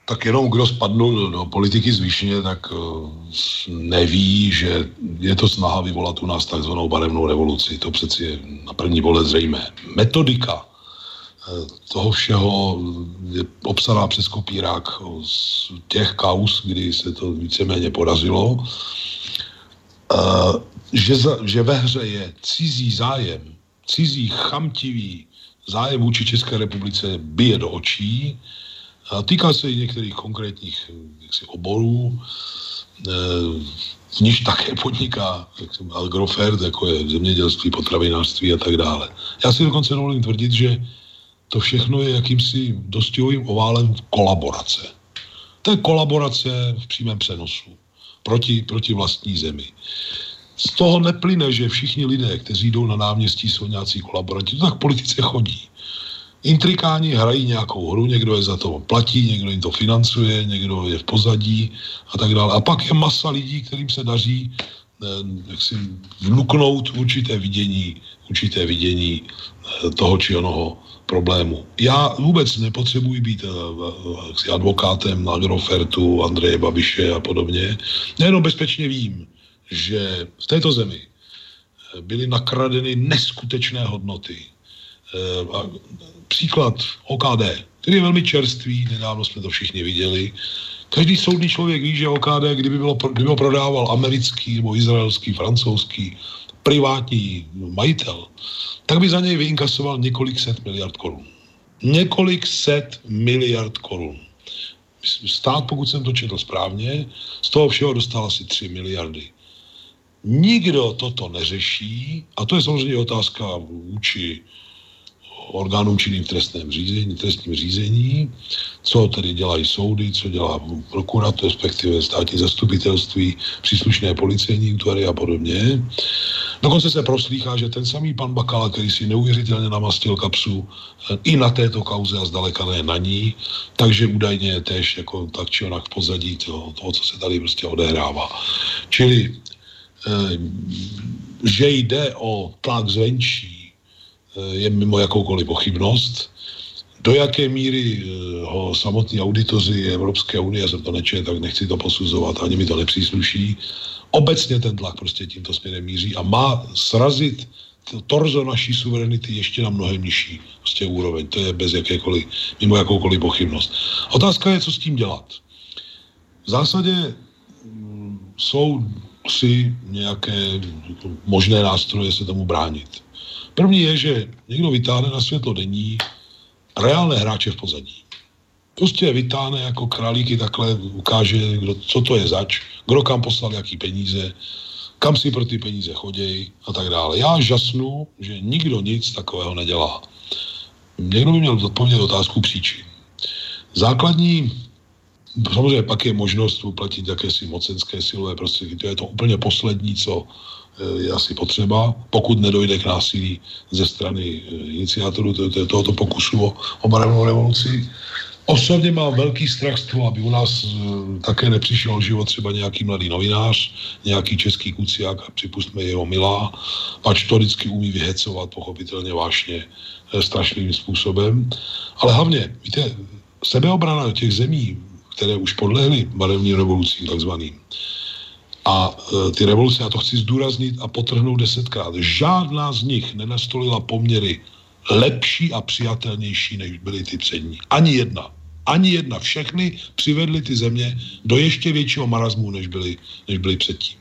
tak jenom kdo spadnul do, do politiky zvýšeně, tak uh, neví, že je to snaha vyvolat u nás takzvanou barevnou revoluci. To přeci je na první pohled zřejmé. Metodika toho všeho je obsaná přes kopírák z těch kaus, kdy se to víceméně podařilo. Uh, že, za, že ve hře je cizí zájem, cizí chamtivý zájem vůči České republice bije do očí, a týká se i některých konkrétních jaksi, oborů, e, v níž také podniká agrofert, jako je zemědělství, potravinářství a tak dále. Já si dokonce dovolím tvrdit, že to všechno je jakýmsi dostihovým oválem kolaborace. To je kolaborace v přímém přenosu proti, proti vlastní zemi. Z toho neplyne, že všichni lidé, kteří jdou na náměstí, jsou nějací kolaboranti. To tak politice chodí. Intrikáni hrají nějakou hru, někdo je za to platí, někdo jim to financuje, někdo je v pozadí a tak dále. A pak je masa lidí, kterým se daří eh, jak si vnuknout určité vidění, určité vidění eh, toho či onoho problému. Já vůbec nepotřebuji být uh, advokátem na Agrofertu, Andreje Babiše a podobně. Nejenom bezpečně vím, že v této zemi byly nakradeny neskutečné hodnoty. Uh, příklad OKD, který je velmi čerstvý, nedávno jsme to všichni viděli. Každý soudný člověk ví, že OKD, kdyby bylo, kdyby ho prodával americký nebo izraelský, francouzský, privátní majitel, tak by za něj vyinkasoval několik set miliard korun. Několik set miliard korun. Stát, pokud jsem to četl správně, z toho všeho dostal asi 3 miliardy. Nikdo toto neřeší, a to je samozřejmě otázka vůči orgánům činným v trestném řízení, trestním řízení, co tedy dělají soudy, co dělá prokurat, respektive státní zastupitelství, příslušné policejní útvary a podobně. Dokonce se proslýchá, že ten samý pan Bakala, který si neuvěřitelně namastil kapsu eh, i na této kauze a zdaleka ne na ní, takže údajně je tež jako tak či onak v pozadí toho, toho, co se tady prostě odehrává. Čili eh, že jde o tlak zvenčí, je mimo jakoukoliv pochybnost. Do jaké míry eh, ho samotní auditoři Evropské unie, jsem to nečet, tak nechci to posuzovat, ani mi to nepřísluší. Obecně ten tlak prostě tímto směrem míří a má srazit to torzo naší suverenity ještě na mnohem nižší prostě úroveň. To je bez jakékoliv, mimo jakoukoliv pochybnost. Otázka je, co s tím dělat. V zásadě mm, jsou si nějaké možné nástroje se tomu bránit. První je, že někdo vytáhne na světlo denní reálné hráče v pozadí. Prostě je vytáhne jako králíky, takhle ukáže, kdo, co to je zač, kdo kam poslal jaký peníze, kam si pro ty peníze chodějí a tak dále. Já žasnu, že nikdo nic takového nedělá. Někdo by měl odpovědět otázku příčin. Základní, samozřejmě pak je možnost uplatit jakési mocenské silové prostředky. To je to úplně poslední, co je asi potřeba, pokud nedojde k násilí ze strany eh, iniciátorů tohoto pokusu o, o barevnou revoluci. Osobně mám velký strach z toho, aby u nás eh, také nepřišel život třeba nějaký mladý novinář, nějaký český kuciák, a připustme jeho milá, pač to vždycky umí vyhecovat pochopitelně vážně eh, strašným způsobem. Ale hlavně, víte, sebeobrana těch zemí, které už podlehly barevným revolucím takzvaným, a e, ty revoluce, já to chci zdůraznit a potrhnout desetkrát, žádná z nich nenastolila poměry lepší a přijatelnější, než byly ty přední. Ani jedna. Ani jedna. Všechny přivedly ty země do ještě většího marazmu, než byly, než byly předtím.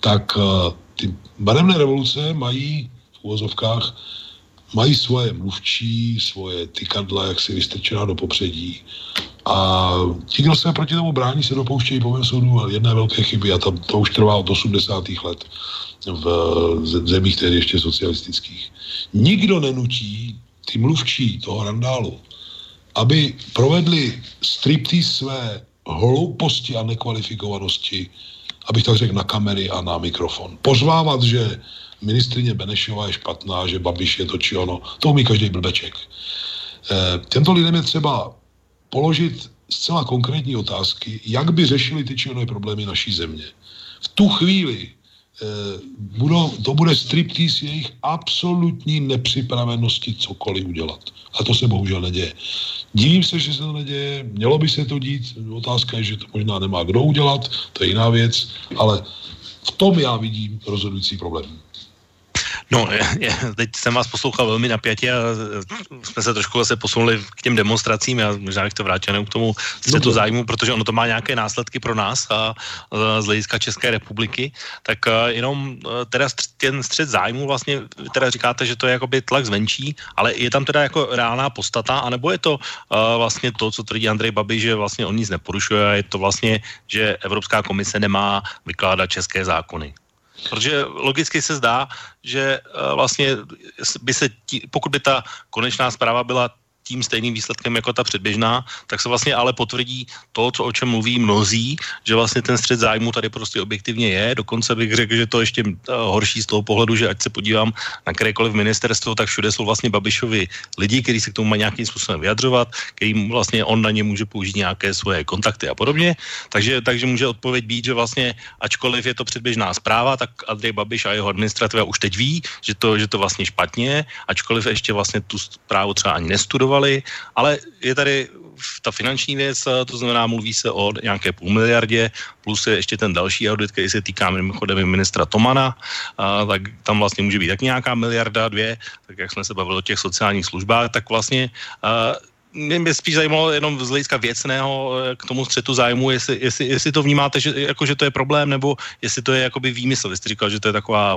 Tak uh, ty barevné revoluce mají v úvozovkách mají svoje mluvčí, svoje tykadla, jak si vystrčená do popředí. A ti, kdo se proti tomu brání, se dopouštějí po mém soudu jedné velké chyby a to, to už trvá od 80. let v zemích tedy ještě socialistických. Nikdo nenutí ty mluvčí toho randálu, aby provedli striptease své hlouposti a nekvalifikovanosti, abych tak řekl, na kamery a na mikrofon. Pozvávat, že ministrině Benešová je špatná, že Babiš je to či ono, to umí každý blbeček. E, těmto lidem je třeba položit zcela konkrétní otázky, jak by řešili ty či problémy naší země. V tu chvíli Eh, budou, to bude striptease jejich absolutní nepřipravenosti cokoliv udělat. A to se bohužel neděje. Divím se, že se to neděje, mělo by se to dít, otázka je, že to možná nemá kdo udělat, to je jiná věc, ale v tom já vidím rozhodující problém. No, [laughs] je, teď jsem vás poslouchal velmi napjatě a jsme se trošku zase posunuli k těm demonstracím, já možná bych to vrátil k tomu střetu zájmu, protože ono to má nějaké následky pro nás a, a z hlediska České republiky, tak a, jenom a, teda ten střet zájmu vlastně, teda říkáte, že to je jakoby tlak zvenčí, ale je tam teda jako reálná postata, anebo je to a, vlastně to, co tvrdí Andrej Babi, že vlastně on nic neporušuje a je to vlastně, že Evropská komise nemá vykládat české zákony? Protože logicky se zdá, že eh, vlastně by se, tí, pokud by ta konečná zpráva byla tím stejným výsledkem jako ta předběžná, tak se vlastně ale potvrdí to, co o čem mluví mnozí, že vlastně ten střed zájmu tady prostě objektivně je. Dokonce bych řekl, že to ještě eh, horší z toho pohledu, že ať se podívám na kterékoliv ministerstvo, tak všude jsou vlastně Babišovi lidi, kteří se k tomu mají nějakým způsobem vyjadřovat, který vlastně on na ně může použít nějaké svoje kontakty a podobně. Takže, takže může odpověď být, že vlastně ačkoliv je to předběžná zpráva, tak Andrej Babiš a jeho administrativa už teď ví, že to, že to vlastně špatně, ačkoliv ještě vlastně tu zprávu třeba ani nestudoval investovali, ale je tady ta finanční věc, to znamená, mluví se o nějaké půl miliardě, plus je ještě ten další audit, který se týká mimochodem ministra Tomana, a, tak tam vlastně může být tak nějaká miliarda, dvě, tak jak jsme se bavili o těch sociálních službách, tak vlastně a, mě by spíš zajímalo jenom z hlediska věcného k tomu střetu zájmu, jestli, jestli, jestli to vnímáte, že, jako, že to je problém, nebo jestli to je jakoby výmysl. Vy jste říkal, že to je taková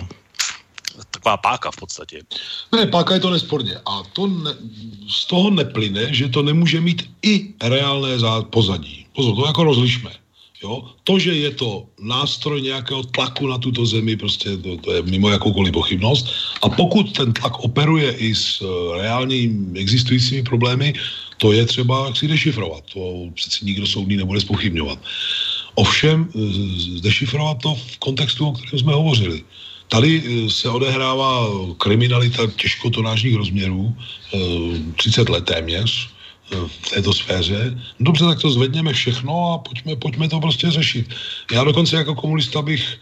taková páka v podstatě. Ne, páka je to nesporně. A to ne, z toho neplyne, že to nemůže mít i reálné pozadí. Pozor, to jako rozlišme. Jo? To, že je to nástroj nějakého tlaku na tuto zemi, prostě to, to je mimo jakoukoliv pochybnost. A pokud ten tlak operuje i s uh, reálnými existujícími problémy, to je třeba si dešifrovat. To přeci nikdo soudný nebude spochybňovat. Ovšem, eh, dešifrovat to v kontextu, o kterém jsme hovořili. Tady eh, se odehrává kriminalita těžkotonážních rozměrů, 30 eh, let téměř eh, v této sféře. Dobře, tak to zvedněme všechno a pojďme, pojďme to prostě řešit. Já dokonce jako komunista bych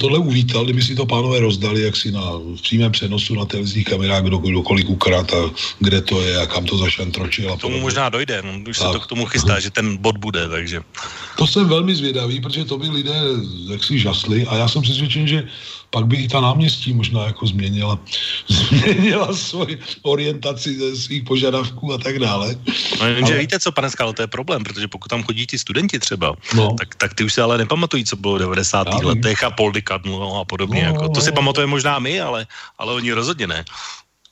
tohle uvítal, kdyby si to pánové rozdali, jak si na v přímém přenosu na televizních kamerách, kdo, kdo kolik ukrát a kde to je a kam to zašantročil. A tomu možná dojde, no, už tak. se to k tomu chystá, že ten bod bude, takže. To jsem velmi zvědavý, protože to by lidé jaksi žasli a já jsem přesvědčen, že pak by i ta náměstí možná jako změnila, [laughs] změnila svoji orientaci ze svých požadavků a tak dále. No, ale... víte co, pane Skalo, to je problém, protože pokud tam chodí ti studenti třeba, no. tak, tak ty už se ale nepamatují, co bylo v 90. Já letech a Poldikadnu no, a podobně. No, jako. To si pamatujeme možná my, ale, ale oni rozhodně ne.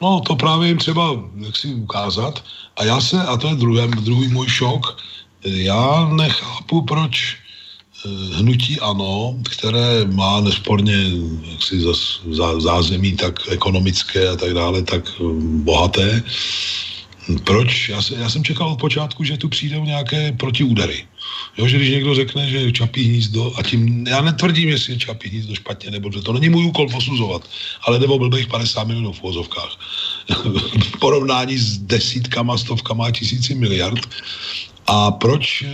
No, to právě jim třeba si ukázat. A já se, a to je druhý, druhý můj šok, já nechápu, proč hnutí ANO, které má nesporně jaksi zá, zázemí tak ekonomické a tak dále, tak eh, bohaté. Proč? Já, se, já jsem čekal od počátku, že tu přijdou nějaké protiúdery. Jo, že když někdo řekne, že čapí hnízdo, a tím, já netvrdím, jestli je čapí hnízdo špatně, nebo že to není můj úkol posuzovat, ale nebo blbých 50 milionů v vozovkách. [laughs] porovnání s desítkama, stovkama a tisíci miliard, a proč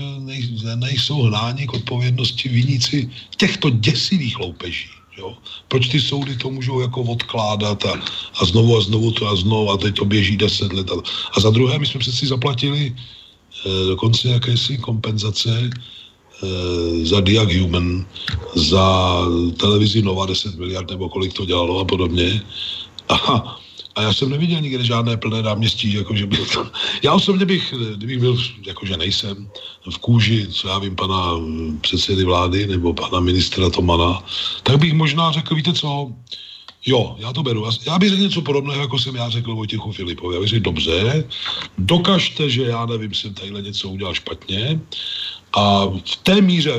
nejsou hnáni k odpovědnosti viníci těchto děsivých loupeží? Jo? Proč ty soudy to můžou jako odkládat a, a znovu a znovu to a znovu a teď to běží deset let. A, a za druhé, my jsme přeci zaplatili eh, dokonce jakési kompenzace eh, za Diag Human, za televizi Nova 10 miliard nebo kolik to dělalo a podobně. A A já jsem neviděl nikde žádné plné náměstí, jakože byl tam. Já osobně bych, kdybych byl, jakože nejsem, v kůži, co já vím, pana předsedy vlády nebo pana ministra Tomana, tak bych možná řekl, víte co, Jo, já to beru. Já bych řekl něco podobného, jako jsem já řekl Vojtěchu Filipovi. Já bych řekl, dobře, dokažte, že já nevím, jsem tadyhle něco udělal špatně a v té míře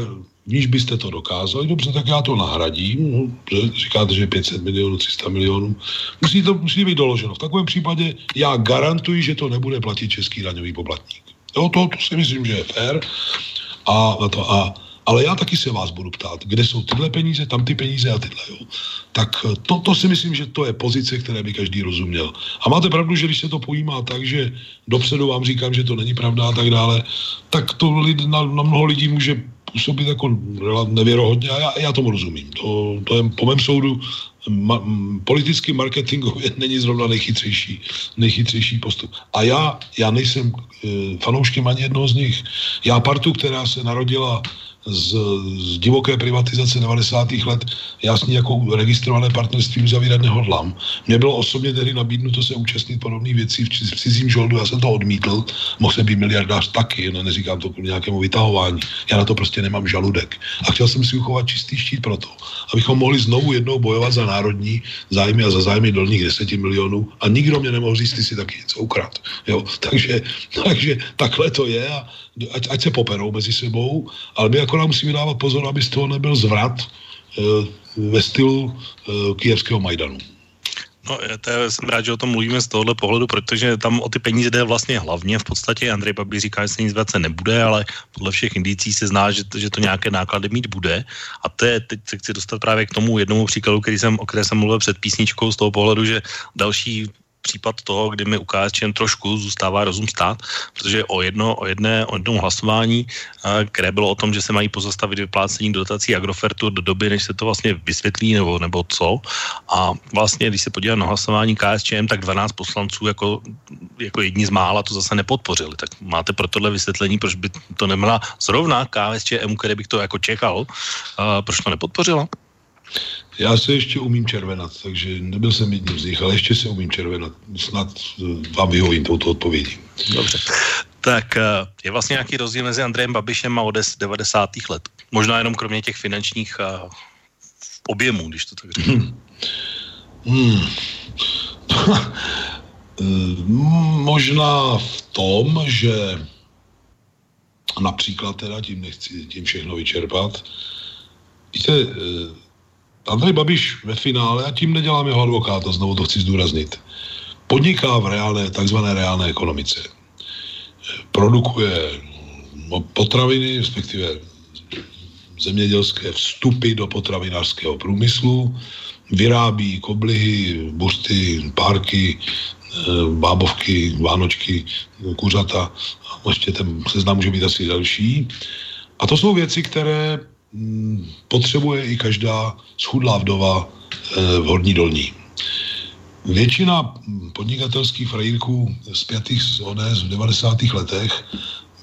v níž byste to dokázali, dobře, tak já to nahradím, no, říkáte, že 500 milionů, 300 milionů, musí to musí být doloženo. V takovém případě já garantuji, že to nebude platit český daňový poplatník. Jo, to, to si myslím, že je fér. A, a, to, a ale já taky se vás budu ptát, kde jsou tyhle peníze, tam ty peníze a tyhle. Jo. Tak eh, to, to si myslím, že to je pozice, které by každý rozuměl. A máte pravdu, že když se to pojímá tak, že dopředu vám říkám, že to není pravda a tak dále, tak to lid, na, na mnoho lidí může působit jako nevěrohodně a já, já tomu rozumím. To, to je po mém soudu ma, politicky marketingově [laughs] není zrovna nejchytřejší, nejchytřejší postup. A já, já nejsem e, fanouškem ani jednoho z nich. Já partu, která se narodila z, z divoké privatizace 90. let, ní jako registrované partnerství uzavírat nehodlám. Mně bylo osobně tedy nabídnuto se účastnit podobných věcí v, v cizím žoldu, já jsem to odmítl, mohl jsem být miliardář taky, no neříkám to k nějakému vytahování, já na to prostě nemám žaludek. A chtěl jsem si uchovat čistý štít proto, abychom mohli znovu jednou bojovat za národní zájmy a za zájmy dolních 10 milionů a nikdo mě nemohl říct, si taky něco ukrad. Jo? Takže, takže takhle to je a ať, ať se poperou mezi sebou, ale my akorát musíme dávat pozor, aby z toho nebyl zvrat e, ve stylu e, kijevského Majdanu. No, to je, jsem rád, že o tom mluvíme z tohohle pohledu, protože tam o ty peníze jde vlastně hlavně. V podstatě Andrej Babiš říká, že se nic vracet nebude, ale podle všech indicí se zná, že, že to nějaké náklady mít bude. A to je, teď se chci dostat právě k tomu jednomu příkladu, který jsem, o které jsem mluvil před písničkou, z toho pohledu, že další případ toho, kdy mi u KSČM trošku zůstává rozum stát, protože o jedno, o jedné, o jednom hlasování, které bylo o tom, že se mají pozastavit vyplácení dotací Agrofertu do doby, než se to vlastně vysvětlí nebo, nebo co. A vlastně, když se podívám na hlasování KSČM, tak 12 poslanců jako, jako jedni z mála to zase nepodpořili. Tak máte pro tohle vysvětlení, proč by to neměla zrovna KSČM, které bych to jako čekal, proč to nepodpořila? Já se ještě umím červenat, takže nebyl jsem jedním z nich, ale ještě se umím červenat. Snad eh, vám vyhovím touto odpovědí. Dobře. Tak eh, je vlastně nějaký rozdíl mezi Andrejem Babišem a ODS 90. let? Možná jenom kromě těch finančních uh, objemů, když to tak řeknu. Hmm. Hmm. [laughs] Možná v tom, že například teda, tím nechci tím všechno vyčerpat, víte, Andrej Babiš ve finále, a tím nedělám jeho advokáta, znovu to chci zdůraznit, podniká v reálné, takzvané reálné ekonomice. Produkuje potraviny, respektive zemědělské vstupy do potravinářského průmyslu, vyrábí koblihy, busty, párky, eh, bábovky, vánočky, kuřata, ještě ten seznam může být asi další. A to jsou věci, které potřebuje i každá schudlá vdova eh, v Horní Dolní. Většina podnikatelských frajírků zpětých z ODS v 90. letech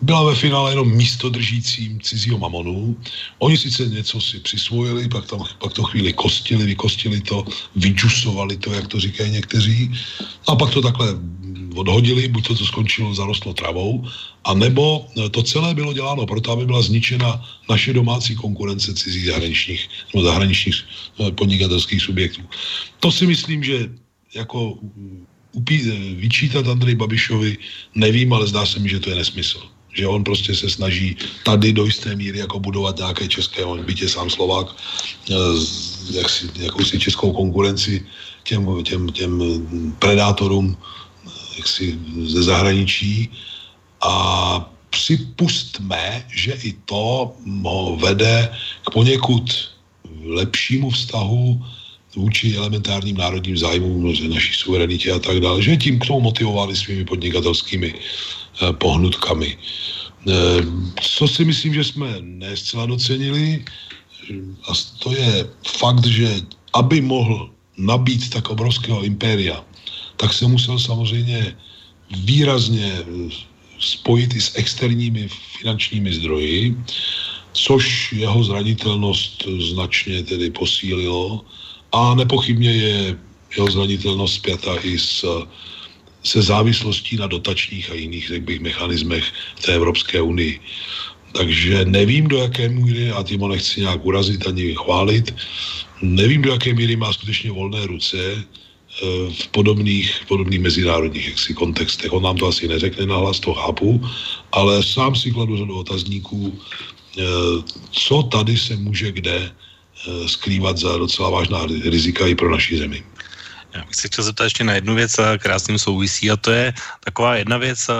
byla ve finále jenom místo držícím cizího mamonu. Oni sice něco si přisvojili, pak, tam, pak to chvíli kostili, vykostili to, vyčusovali to, jak to říkají někteří, a pak to takhle odhodili, buď to, to skončilo, zarostlo travou, a nebo to celé bylo děláno proto, aby byla zničena naše domácí konkurence cizích zahraničních nebo zahraničních eh, podnikatelských subjektů. To si myslím, že jako upí, vyčítat Andrej Babišovi nevím, ale zdá se mi, že to je nesmysl. Že on prostě se snaží tady do jisté míry jako budovat nějaké české, on bytě sám Slovák, eh, jak si, jakousi českou konkurenci těm, těm, těm predátorům jaksi ze zahraničí a připustme, že i to ho vede k poněkud lepšímu vztahu vůči elementárním národním zájmům, naší suverenitě a tak dále, že tím k tomu motivovali svými podnikatelskými eh, pohnutkami. Eh, co si myslím, že jsme nescela docenili, a to je fakt, že aby mohl nabít tak obrovského impéria, tak se musel samozřejmě výrazně spojit i s externími finančními zdroji, což jeho zranitelnost značně tedy posílilo a nepochybně je jeho zranitelnost zpěta i s, se závislostí na dotačních a jiných, řekl bych, mechanismech v té Evropské unii. Takže nevím, do jaké míry, a tím ho nechci nějak urazit ani chválit, nevím, do jaké míry má skutečně volné ruce eh, v podobných, podobných mezinárodních jaksi, kontextech. On nám to asi neřekne nahlas, to chápu, ale sám si kladu řadu otazníků, eh, co tady se může kde eh, skrývat za docela vážná rizika i pro naši zemi. Já bych se chtěl zeptat ještě na jednu věc, která s tím souvisí, a to je taková jedna věc,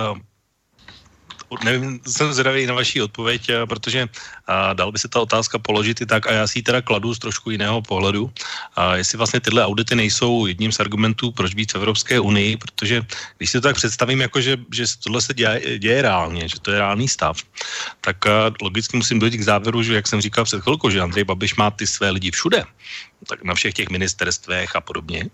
nevím, jsem zvědavý na vaší odpověď, eh, protože a, dal by se ta otázka položit i tak a já si ji teda kladu z trošku jiného pohledu. A jestli vlastně tyhle audity nejsou jedním z argumentů, proč být v Evropské unii, protože když si to tak představím, jako že, že tohle se děje, děje reálně, že to je reálný stav, tak a, logicky musím dojít k závěru, že jak jsem říkal před chvilkou, že Andrej Babiš má ty své lidi všude, tak na všech těch ministerstvech a podobně,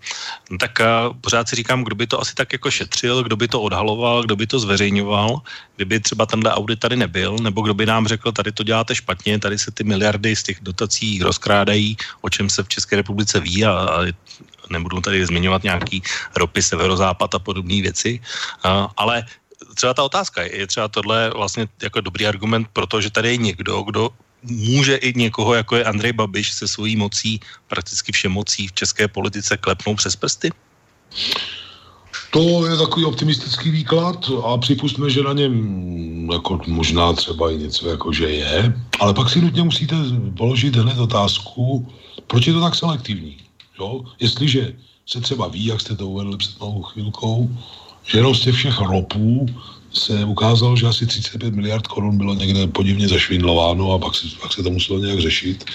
no tak a, pořád si říkám, kdo by to asi tak jako šetřil, kdo by to odhaloval, kdo by to zveřejňoval, kdyby třeba tenhle audit tady nebyl, nebo kdo by nám řekl, tady to děláte špatně, tady se ty miliardy z těch dotací rozkrádají, o čem se v České republice ví a, a nebudu tady zmiňovat nějaký ropy, severozápad a podobné věci, a, ale třeba ta otázka je třeba tohle vlastně jako dobrý argument pro to, že tady je někdo, kdo může i někoho, jako je Andrej Babiš, se svojí mocí, prakticky všemocí v české politice klepnout přes prsty? To je takový optimistický výklad a připustme, že na něm jako možná třeba i něco jako, že je, ale pak si nutně musíte položit hned otázku, proč je to tak selektivní. Jo? Jestliže se třeba ví, jak jste to uvedli před malou chvilkou, že jenom z těch všech ropů se ukázalo, že asi 35 miliard korun bylo někde podivně zašvindlováno a pak se, pak se to muselo nějak řešit.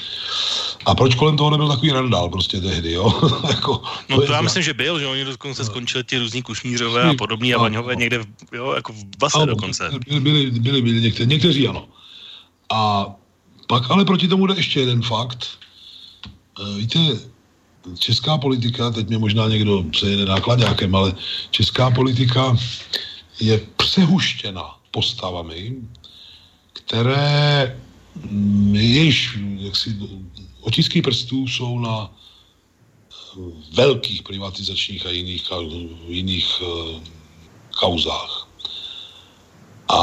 A proč kolem toho nebyl takový randál prostě tehdy, jo? [laughs] jako, no to, to já myslím, že byl, že oni dokonce skončili ti různí kušnířové a podobní a vaňové někde v, jo, jako v base ano, dokonce. Byli, byli, byli, byli někteří, někteří ano. A pak ale proti tomu jde ještě jeden fakt. E, víte, česká politika, teď mě možná někdo se jede nákladňákem, ale česká politika je přehuštěna postavami, které mm, jejíž jaksi, otisky prstů jsou na velkých privatizačních a jiných, jiných uh, kauzách. A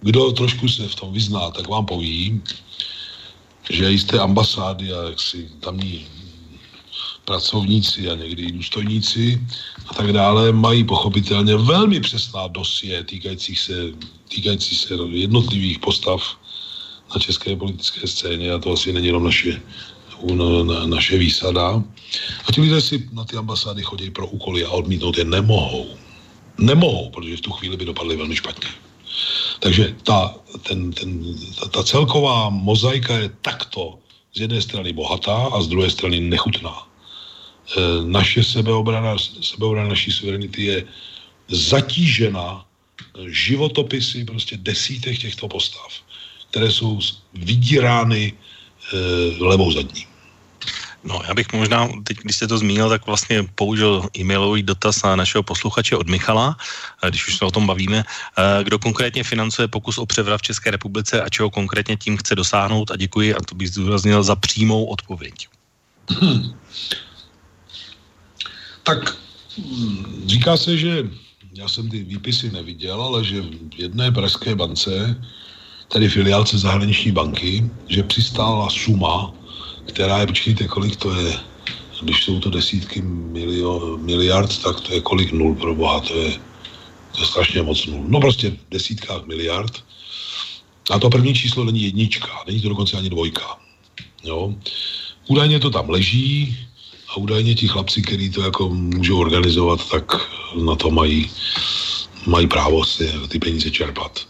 kdo trošku se v tom vyzná, tak vám poví, že jisté ambasády a jaksi tamní pracovníci a někdy i důstojníci a tak dále mají pochopitelně velmi přesná dosie týkající se, týkající se jednotlivých postav na české politické scéně a to asi není jenom naše, na, na, naše výsada. A ti lidé si na ty ambasády chodí pro úkoly a odmítnout je nemohou. Nemohou, protože v tu chvíli by dopadly velmi špatně. Takže ta, ten, ten, ta, ta celková mozaika je takto z jedné strany bohatá a z druhé strany nechutná. Eh, naše sebeobrana, sebeobrana naší suverenity je zatížena eh, životopisy prostě desítek těchto postav, které jsou vydírány e, levou zadní. No, já bych možná, teď když jste to zmínil, tak vlastně použil e-mailový dotaz na našeho posluchače od Michala, když už se o tom bavíme. Kdo konkrétně financuje pokus o převrat v České republice a čeho konkrétně tím chce dosáhnout? A děkuji, a to bych zdůraznil, za přímou odpověď. Hmm. [clears throat] Tak hm, říká se, že já jsem ty výpisy neviděl, ale že v jedné pražské bance, tedy filiálce zahraniční banky, že přistála suma, která je, počkejte, kolik to je, když jsou to desítky milio, miliard, tak to je kolik nul pro boha, to je, to je strašně moc nul. No prostě desítkách miliard. A to první číslo není jednička, není to dokonce ani dvojka. Jo. Údajně to tam leží, a údajně ti chlapci, kteří to jako můžou organizovat, tak na to mají, mají právo si ty peníze čerpat.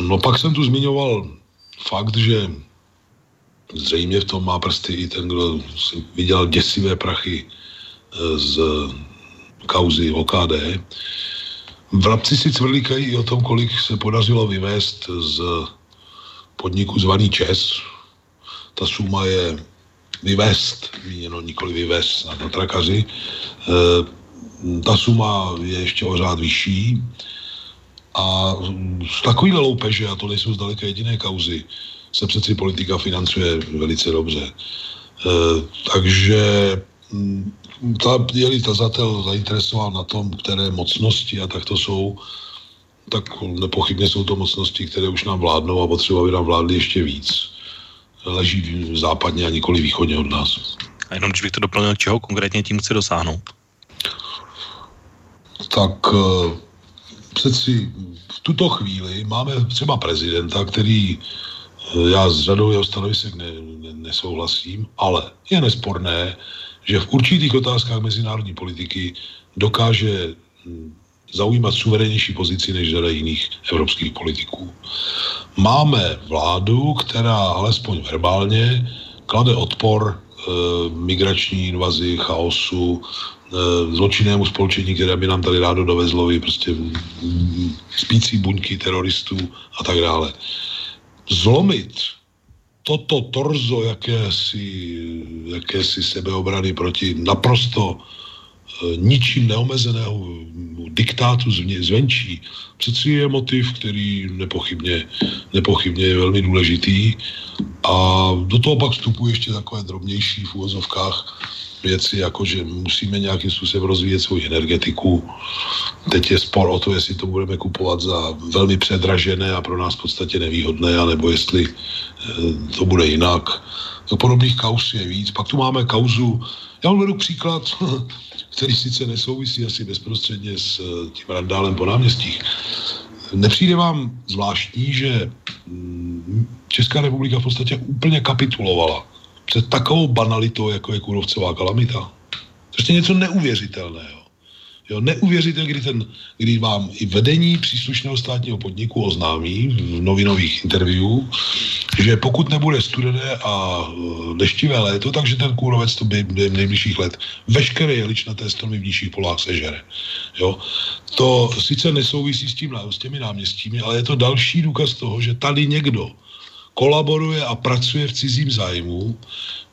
No pak jsem tu zmiňoval fakt, že zřejmě v tom má prsty i ten, kdo si viděl děsivé prachy eh, z kauzy OKD. Vrabci si cvrlíkají i o tom, kolik se podařilo vyvést z podniku zvaný ČES. Ta suma je vyvést, míněno nikoli vyvést na, na trakaři. E, ta suma je ještě o řád vyšší a z takovýhle loupeže, a to nejsou zdaleka jediné kauzy, se přeci politika financuje velice dobře. E, takže mm, ta, je-li tazatel zainteresován na tom, které mocnosti a tak to jsou, tak nepochybně jsou to mocnosti, které už nám vládnou a potřeba, aby nám vládly ještě víc. Leží západně a nikoli východně od nás. A jenom když bych to doplnil, čeho konkrétně tím chce dosáhnout? Tak eh, přeci v tuto chvíli máme třeba prezidenta, který eh, já s řadou jeho stanovisek ne, ne, nesouhlasím, ale je nesporné, že v určitých otázkách mezinárodní politiky dokáže hm, zaujímat suverénnější pozici než řada jiných evropských politiků. Máme vládu, která alespoň verbálně klade odpor e, migrační invazi, chaosu, e, zločinnému spolčení, které by nám tady rádo dovezlo, i prostě spící buňky teroristů a tak dále. Zlomit toto torzo jakési, jakési sebeobrany proti naprosto ničím neomezeného diktátu zvenčí, přeci je motiv, který nepochybně, nepochybně je velmi důležitý. A do toho pak vstupují ještě takové drobnější v úvozovkách věci, jako že musíme nějakým způsobem rozvíjet svou energetiku. Teď je spor o to, jestli to budeme kupovat za velmi předražené a pro nás v podstatě nevýhodné, anebo jestli eh, to bude jinak. Podobných kaus je víc. Pak tu máme kauzu, já vám vedu příklad [laughs] který sice nesouvisí asi bezprostředně s eh, tím randálem po náměstích. Nepřijde vám zvláštní, že mm, Česká republika v podstatě úplně kapitulovala před takovou banalitou, jako je kůrovcová kalamita? Prostě něco neuvěřitelného. Jo, neuvěříte, kdy, ten, kdy vám i vedení příslušného státního podniku oznámí v novinových interview, že pokud nebude studené a e, deštivé léto, takže ten kůrovec to by v nejbližších let veškeré jeličnaté stromy v nižších polách sežere. Jo. To sice nesouvisí s, tím, s těmi náměstími, ale je to další důkaz toho, že tady někdo kolaboruje a pracuje v cizím zájmu,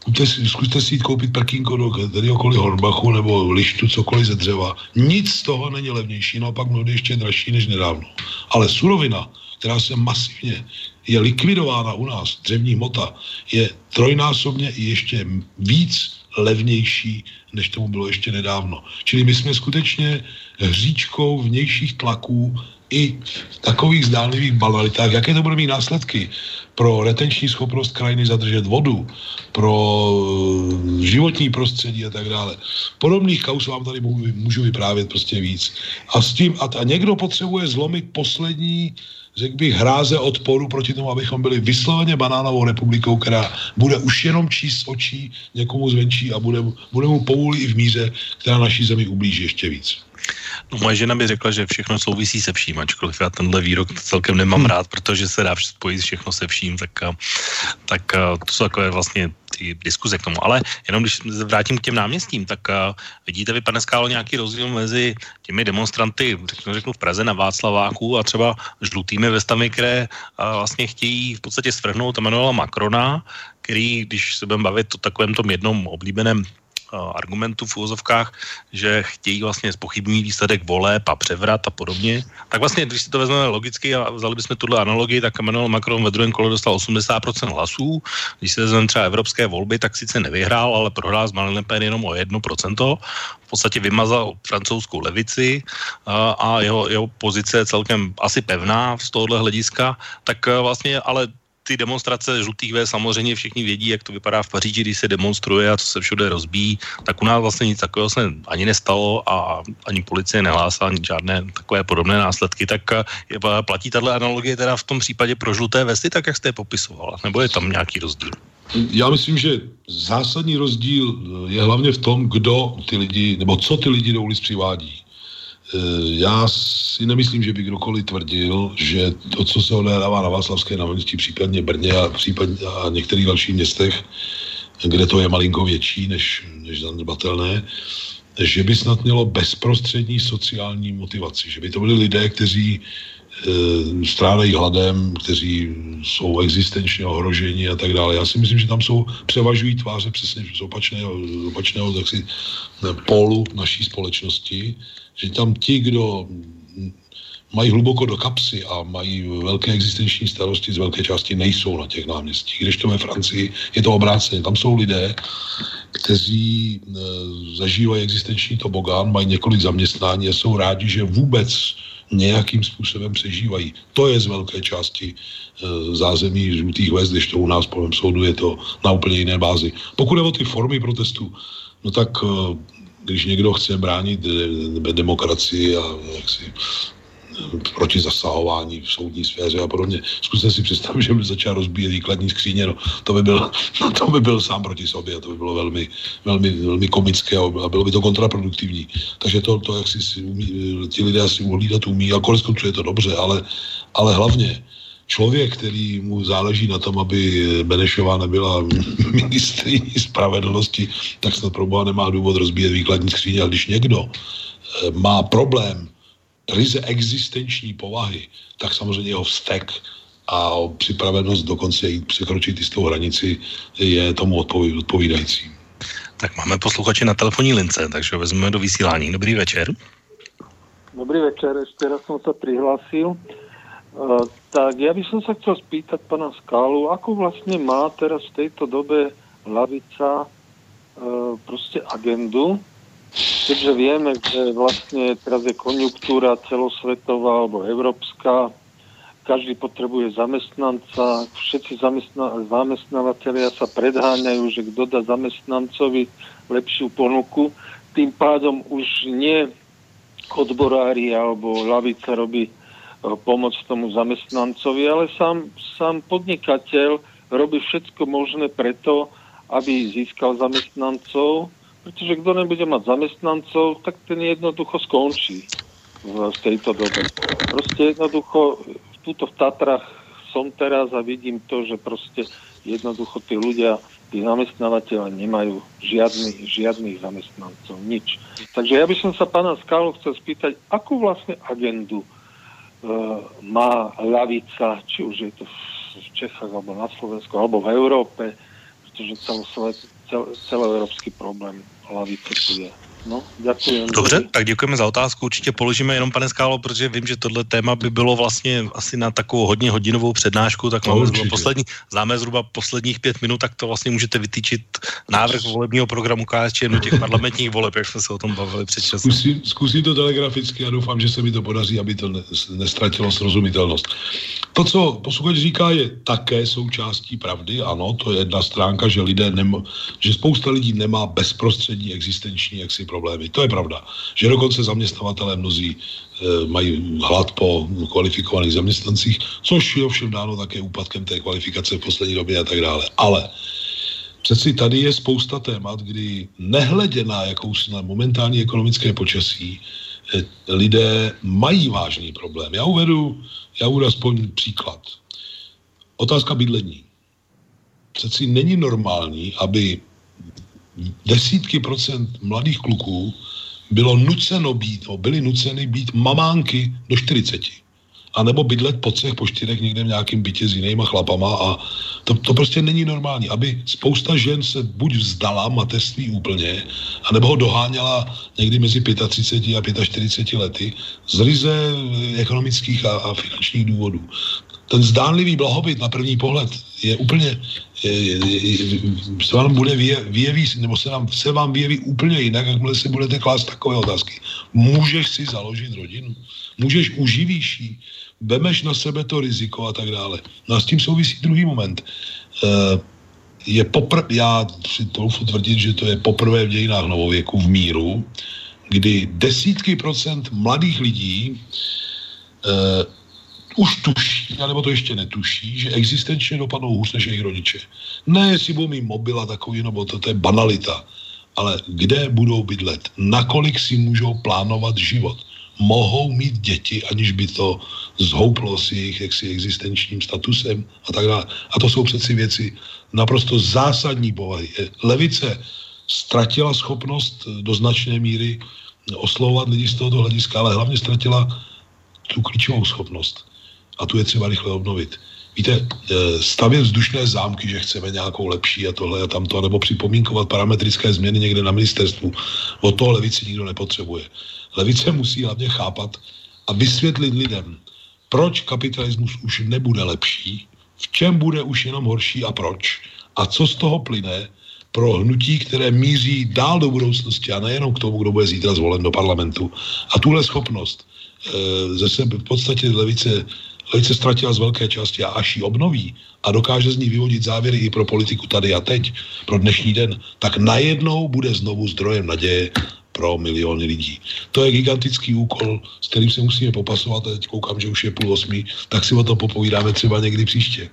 Zkuste si, zkuste si jít koupit prkínko do kteréhokoliv Hornbachu nebo lištu, cokoliv ze dřeva. Nic z toho není levnější, naopak mnohdy ještě dražší než nedávno. Ale surovina, která se masivně je likvidována u nás, dřevní hmota, je trojnásobně i ještě víc levnější, než tomu bylo ještě nedávno. Čili my jsme skutečně hříčkou vnějších tlaků i v takových zdánlivých banalitách, jaké to bude mít následky pro retenční schopnost krajiny zadržet vodu, pro eh, životní prostředí a tak dále. Podobných kaus vám tady můžu, vyprávět prostě víc. A s tím, a, a někdo potřebuje zlomit poslední řekl bych, hráze odporu proti tomu, abychom byli vysloveně banánovou republikou, která bude už jenom číst očí někomu zvenčí a bude, bude mu povůli i v míře, která naší zemi ublíží ještě víc. No, moje žena mi řekla, že všechno souvisí se vším, ačkoliv já tenhle výrok celkem nemám hmm. rád, protože se dá spojit všechno se vším, tak, tak to jsou takové vlastně ty diskuze k tomu. Ale jenom když vrátím k těm náměstím, tak vidíte vy, pane Skálo, nějaký rozdíl mezi těmi demonstranty, řeknu, řeknu v Praze na Václaváku a třeba žlutými vestami, které vlastně chtějí v podstatě svrhnout Emanuela Macrona, který, když se budeme bavit o takovém tom jednom oblíbeném argumentů v úvozovkách, že chtějí vlastně spochybní výsledek voleb a převrat a podobně. Tak vlastně, když si to vezmeme logicky a vzali bychom tuhle analogii, tak Emmanuel Macron ve druhém kole dostal 80% hlasů. Když se vezmeme třeba evropské volby, tak sice nevyhrál, ale prohrál s Marine Le Pen jenom o 1%. V podstatě vymazal francouzskou levici a, a jeho, jeho pozice je celkem asi pevná z tohohle hlediska. Tak vlastně, ale ty demonstrace žlutých V samozřejmě všichni vědí, jak to vypadá v Paříži, když se demonstruje a co se všude rozbíjí, tak u nás vlastně nic takového se ani nestalo a ani policie nehlásá ani žádné takové podobné následky, tak eh, je, platí tato analogie teda v tom případě pro žluté vesty, tak jak jste je popisovala, nebo je tam nějaký rozdíl? Já myslím, že zásadní rozdíl je hlavně v tom, kdo ty lidi, nebo co ty lidi do ulic přivádí. Eh, já si nemyslím, že by kdokoliv tvrdil, že to, co se odehrává na Václavské náměstí, případně Brně a, případně a některých dalších městech, kde to je malinko větší než, než zanedbatelné, že by snad mělo bezprostřední sociální motivaci, že by to byli lidé, kteří e, strádají hladem, kteří jsou existenčně ohroženi a tak dále. Já si myslím, že tam jsou, převažují tváře přesně z opačného, z opačného tak si, pólu naší společnosti, že tam ti, kdo mají hluboko do kapsy a mají velké existenční starosti, z velké části nejsou na těch náměstích. Když to ve Francii je to obráceně. Tam jsou lidé, kteří e, zažívají existenční tobogán, mají několik zaměstnání a jsou rádi, že vůbec nějakým způsobem přežívají. To je z velké části e, zázemí žlutých vest, když to u nás po soudu je to na úplně jiné bázi. Pokud je o ty formy protestu, no tak e, když někdo chce bránit demokracii a jaksi proti zasahování v soudní sféře a podobně. Zkuste si představit, že by začal rozbíjet výkladní skříně, no, to, by byl, [laughs] to by byl sám proti sobě a to by bylo velmi, velmi, velmi komické a bylo by to kontraproduktivní. Takže to, to jak si, si umí, ti lidé asi uhlídat umí a konec je to dobře, ale, ale hlavně člověk, který mu záleží na tom, aby Benešová nebyla [laughs] ministriní spravedlnosti, tak snad pro boha nemá důvod rozbíjet výkladní skříně. A když někdo eh, má problém ryze existenční povahy, tak samozřejmě jeho vztek a připravenost dokonce jít překročit jistou hranici je tomu odpovídající. Tak máme posluchače na telefonní lince, takže vezmeme do vysílání. Dobrý večer. Dobrý večer, ještě raz jsem se přihlásil. Tak ja by som sa chcel spýtať pana Skálu, ako vlastne má teraz v tejto dobe lavica uh, proste agendu, keďže vieme, že vlastne teraz je konjunktúra celosvetová alebo európska, každý potrebuje zamestnanca, všetci zamestna- zamestnávateľia sa že kto dá zamestnancovi lepšiu ponuku. Tým pádom už nie odborári alebo lavica robí e, pomoc tomu zamestnancovi, ale sám, sám podnikateľ robí všetko možné preto, aby získal zamestnancov Pretože kto nebude mať zamestnancov, tak ten jednoducho skončí v, tejto dobe. Proste jednoducho, túto v Tatrach som teraz a vidím to, že proste jednoducho tí ľudia, tí zamestnávateľe nemajú žiadny, žiadnych zamestnancov, nič. Takže ja by som sa pána Skálu chcel spýtať, akú vlastne agendu má lavica, či už je to v Čechách, alebo na Slovensku, alebo v Európe, pretože celosvet, cel, celoevropský problém lavice tu je. No, děkuji. Dobře, tak děkujeme za otázku. Určitě položíme jenom, pane Skálo, protože vím, že tohle téma by bylo vlastně asi na takovou hodně hodinovou přednášku, tak máme zhruba poslední, známe zhruba posledních pět minut, tak to vlastně můžete vytýčit návrh volebního programu KSČ do těch parlamentních voleb, jak jsme se o tom bavili před časem. Zkusím, zkusím to telegraficky a doufám, že se mi to podaří, aby to nestratilo srozumitelnost. To, co posluchač říká, je také součástí pravdy. Ano, to je jedna stránka, že lidé nem, že spousta lidí nemá bezprostřední existenční jaksi problémy. To je pravda. Že dokonce zaměstnavatelé mnozí e, mají hlad po kvalifikovaných zaměstnancích, což je ovšem dáno také úpadkem té kvalifikace v poslední době a tak dále. Ale přeci tady je spousta témat, kdy nehledě na jakousi na momentální ekonomické počasí, e, lidé mají vážný problém. Já uvedu, já uvedu aspoň příklad. Otázka bydlení. Přeci není normální, aby desítky procent mladých kluků bylo nuceno být, no, byly nuceny být mamánky do 40. A nebo bydlet po třech, po čtyřech někde v nějakém bytě s jinýma chlapama a to, to prostě není normální, aby spousta žen se buď vzdala mateřství úplně, anebo ho doháněla někdy mezi 35 a 45 lety z ryze ekonomických a, a finančních důvodů ten zdánlivý blahobyt na první pohled je úplně, je, je, je, se vám bude vyjeví, nebo se, nám, se vám vyjeví úplně jinak, jakmile si budete klást takové otázky. Můžeš si založit rodinu? Můžeš uživíš ji? Na sebe to riziko a tak dále. No a s tím souvisí druhý moment. Uh, je popr- já si toufu tvrdit, že to je poprvé v dějinách novověku v míru, kdy desítky procent mladých lidí uh, už tuší, nebo to ještě netuší, že existenčně dopadnou hůř než jejich rodiče. Ne, jestli budou mít mobil a takový, nebo to, to je banalita. Ale kde budou bydlet? Nakolik si můžou plánovat život? Mohou mít děti, aniž by to zhouplo s jejich jaksi existenčním statusem a tak dále. A to jsou přeci věci naprosto zásadní povahy. Levice ztratila schopnost do značné míry oslovovat lidi z tohoto hlediska, ale hlavně ztratila tu klíčovou schopnost a tu je třeba rychle obnovit. Víte, e, stavět vzdušné zámky, že chceme nějakou lepší a tohle a tamto, nebo připomínkovat parametrické změny někde na ministerstvu, od toho levici nikdo nepotřebuje. Levice musí hlavně chápat a vysvětlit lidem, proč kapitalismus už nebude lepší, v čem bude už jenom horší a proč a co z toho plyne pro hnutí, které míří dál do budoucnosti a nejenom k tomu, kdo bude zítra zvolen do parlamentu. A tuhle schopnost e, ze sebe v podstatě levice, levice ztratila z velké části a až ji obnoví a dokáže z ní vyvodit závěry i pro politiku tady a teď, pro dnešní den, tak najednou bude znovu zdrojem naděje pro miliony lidí. To je gigantický úkol, s kterým se musíme popasovat a teď koukám, že už je půl osmi, tak si o tom popovídáme třeba někdy příště.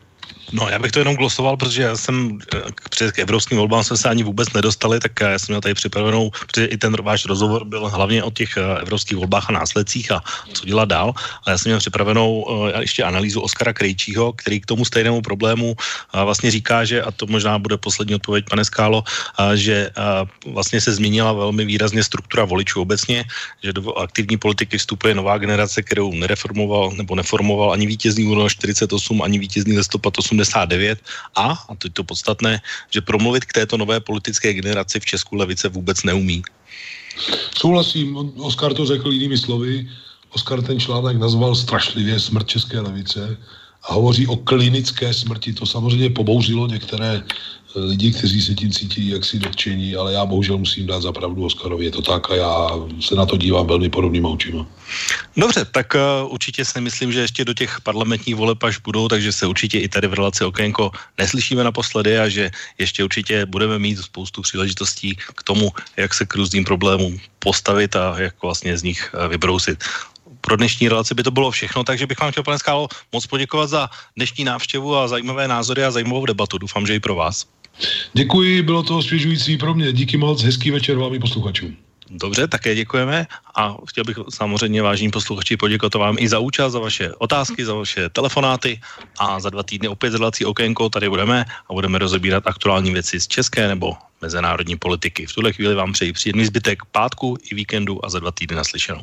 No, já bych to jenom glosoval, protože já jsem eh, před k evropským volbám jsme se ani vůbec nedostali, tak já jsem měl tady připravenou, protože i ten váš rozhovor byl hlavně o těch eh, evropských volbách a následcích a co dělat dál. A já jsem měl připravenou eh, ještě analýzu Oskara Krejčího, který k tomu stejnému problému vlastně říká, že, a to možná bude poslední odpověď, pane Skálo, že vlastně se změnila velmi výrazně struktura voličů obecně, že do aktivní politiky vstupuje nová generace, kterou nereformoval nebo neformoval ani vítězný únor 48, ani vítězný listopad 8 89 a, a to je to podstatné, že promluvit k této nové politické generaci v Česku levice vůbec neumí. Souhlasím, Oskar to řekl jinými slovy. Oskar ten článek nazval strašlivě smrt české levice a hovoří o klinické smrti. To samozřejmě pobouřilo některé lidi, kteří se tím cítí jaksi dotčení, ale já bohužel musím dát za pravdu Oskarovi, je to tak a já se na to dívám velmi podobnýma očima. Dobře, tak uh, určitě si myslím, že ještě do těch parlamentních voleb až budou, takže se určitě i tady v relaci Okénko neslyšíme naposledy a že ještě určitě budeme mít spoustu příležitostí k tomu, jak se k různým problémům postavit a jak vlastně z nich uh, vybrousit pro dnešní relaci by to bylo všechno, takže bych vám chtěl, pane Skálo, moc poděkovat za dnešní návštěvu a zajímavé názory a zajímavou debatu. Doufám, že i pro vás. Děkuji, bylo to osvěžující pro mě. Díky moc, hezký večer vám i posluchačům. Dobře, také děkujeme a chtěl bych samozřejmě vážní posluchači poděkovat vám i za účast, za vaše otázky, za vaše telefonáty a za dva týdny opět zadací okénko tady budeme a budeme rozebírat aktuální věci z české nebo mezinárodní politiky. V tuhle chvíli vám přeji příjemný zbytek pátku i víkendu a za dva týdny naslyšenou.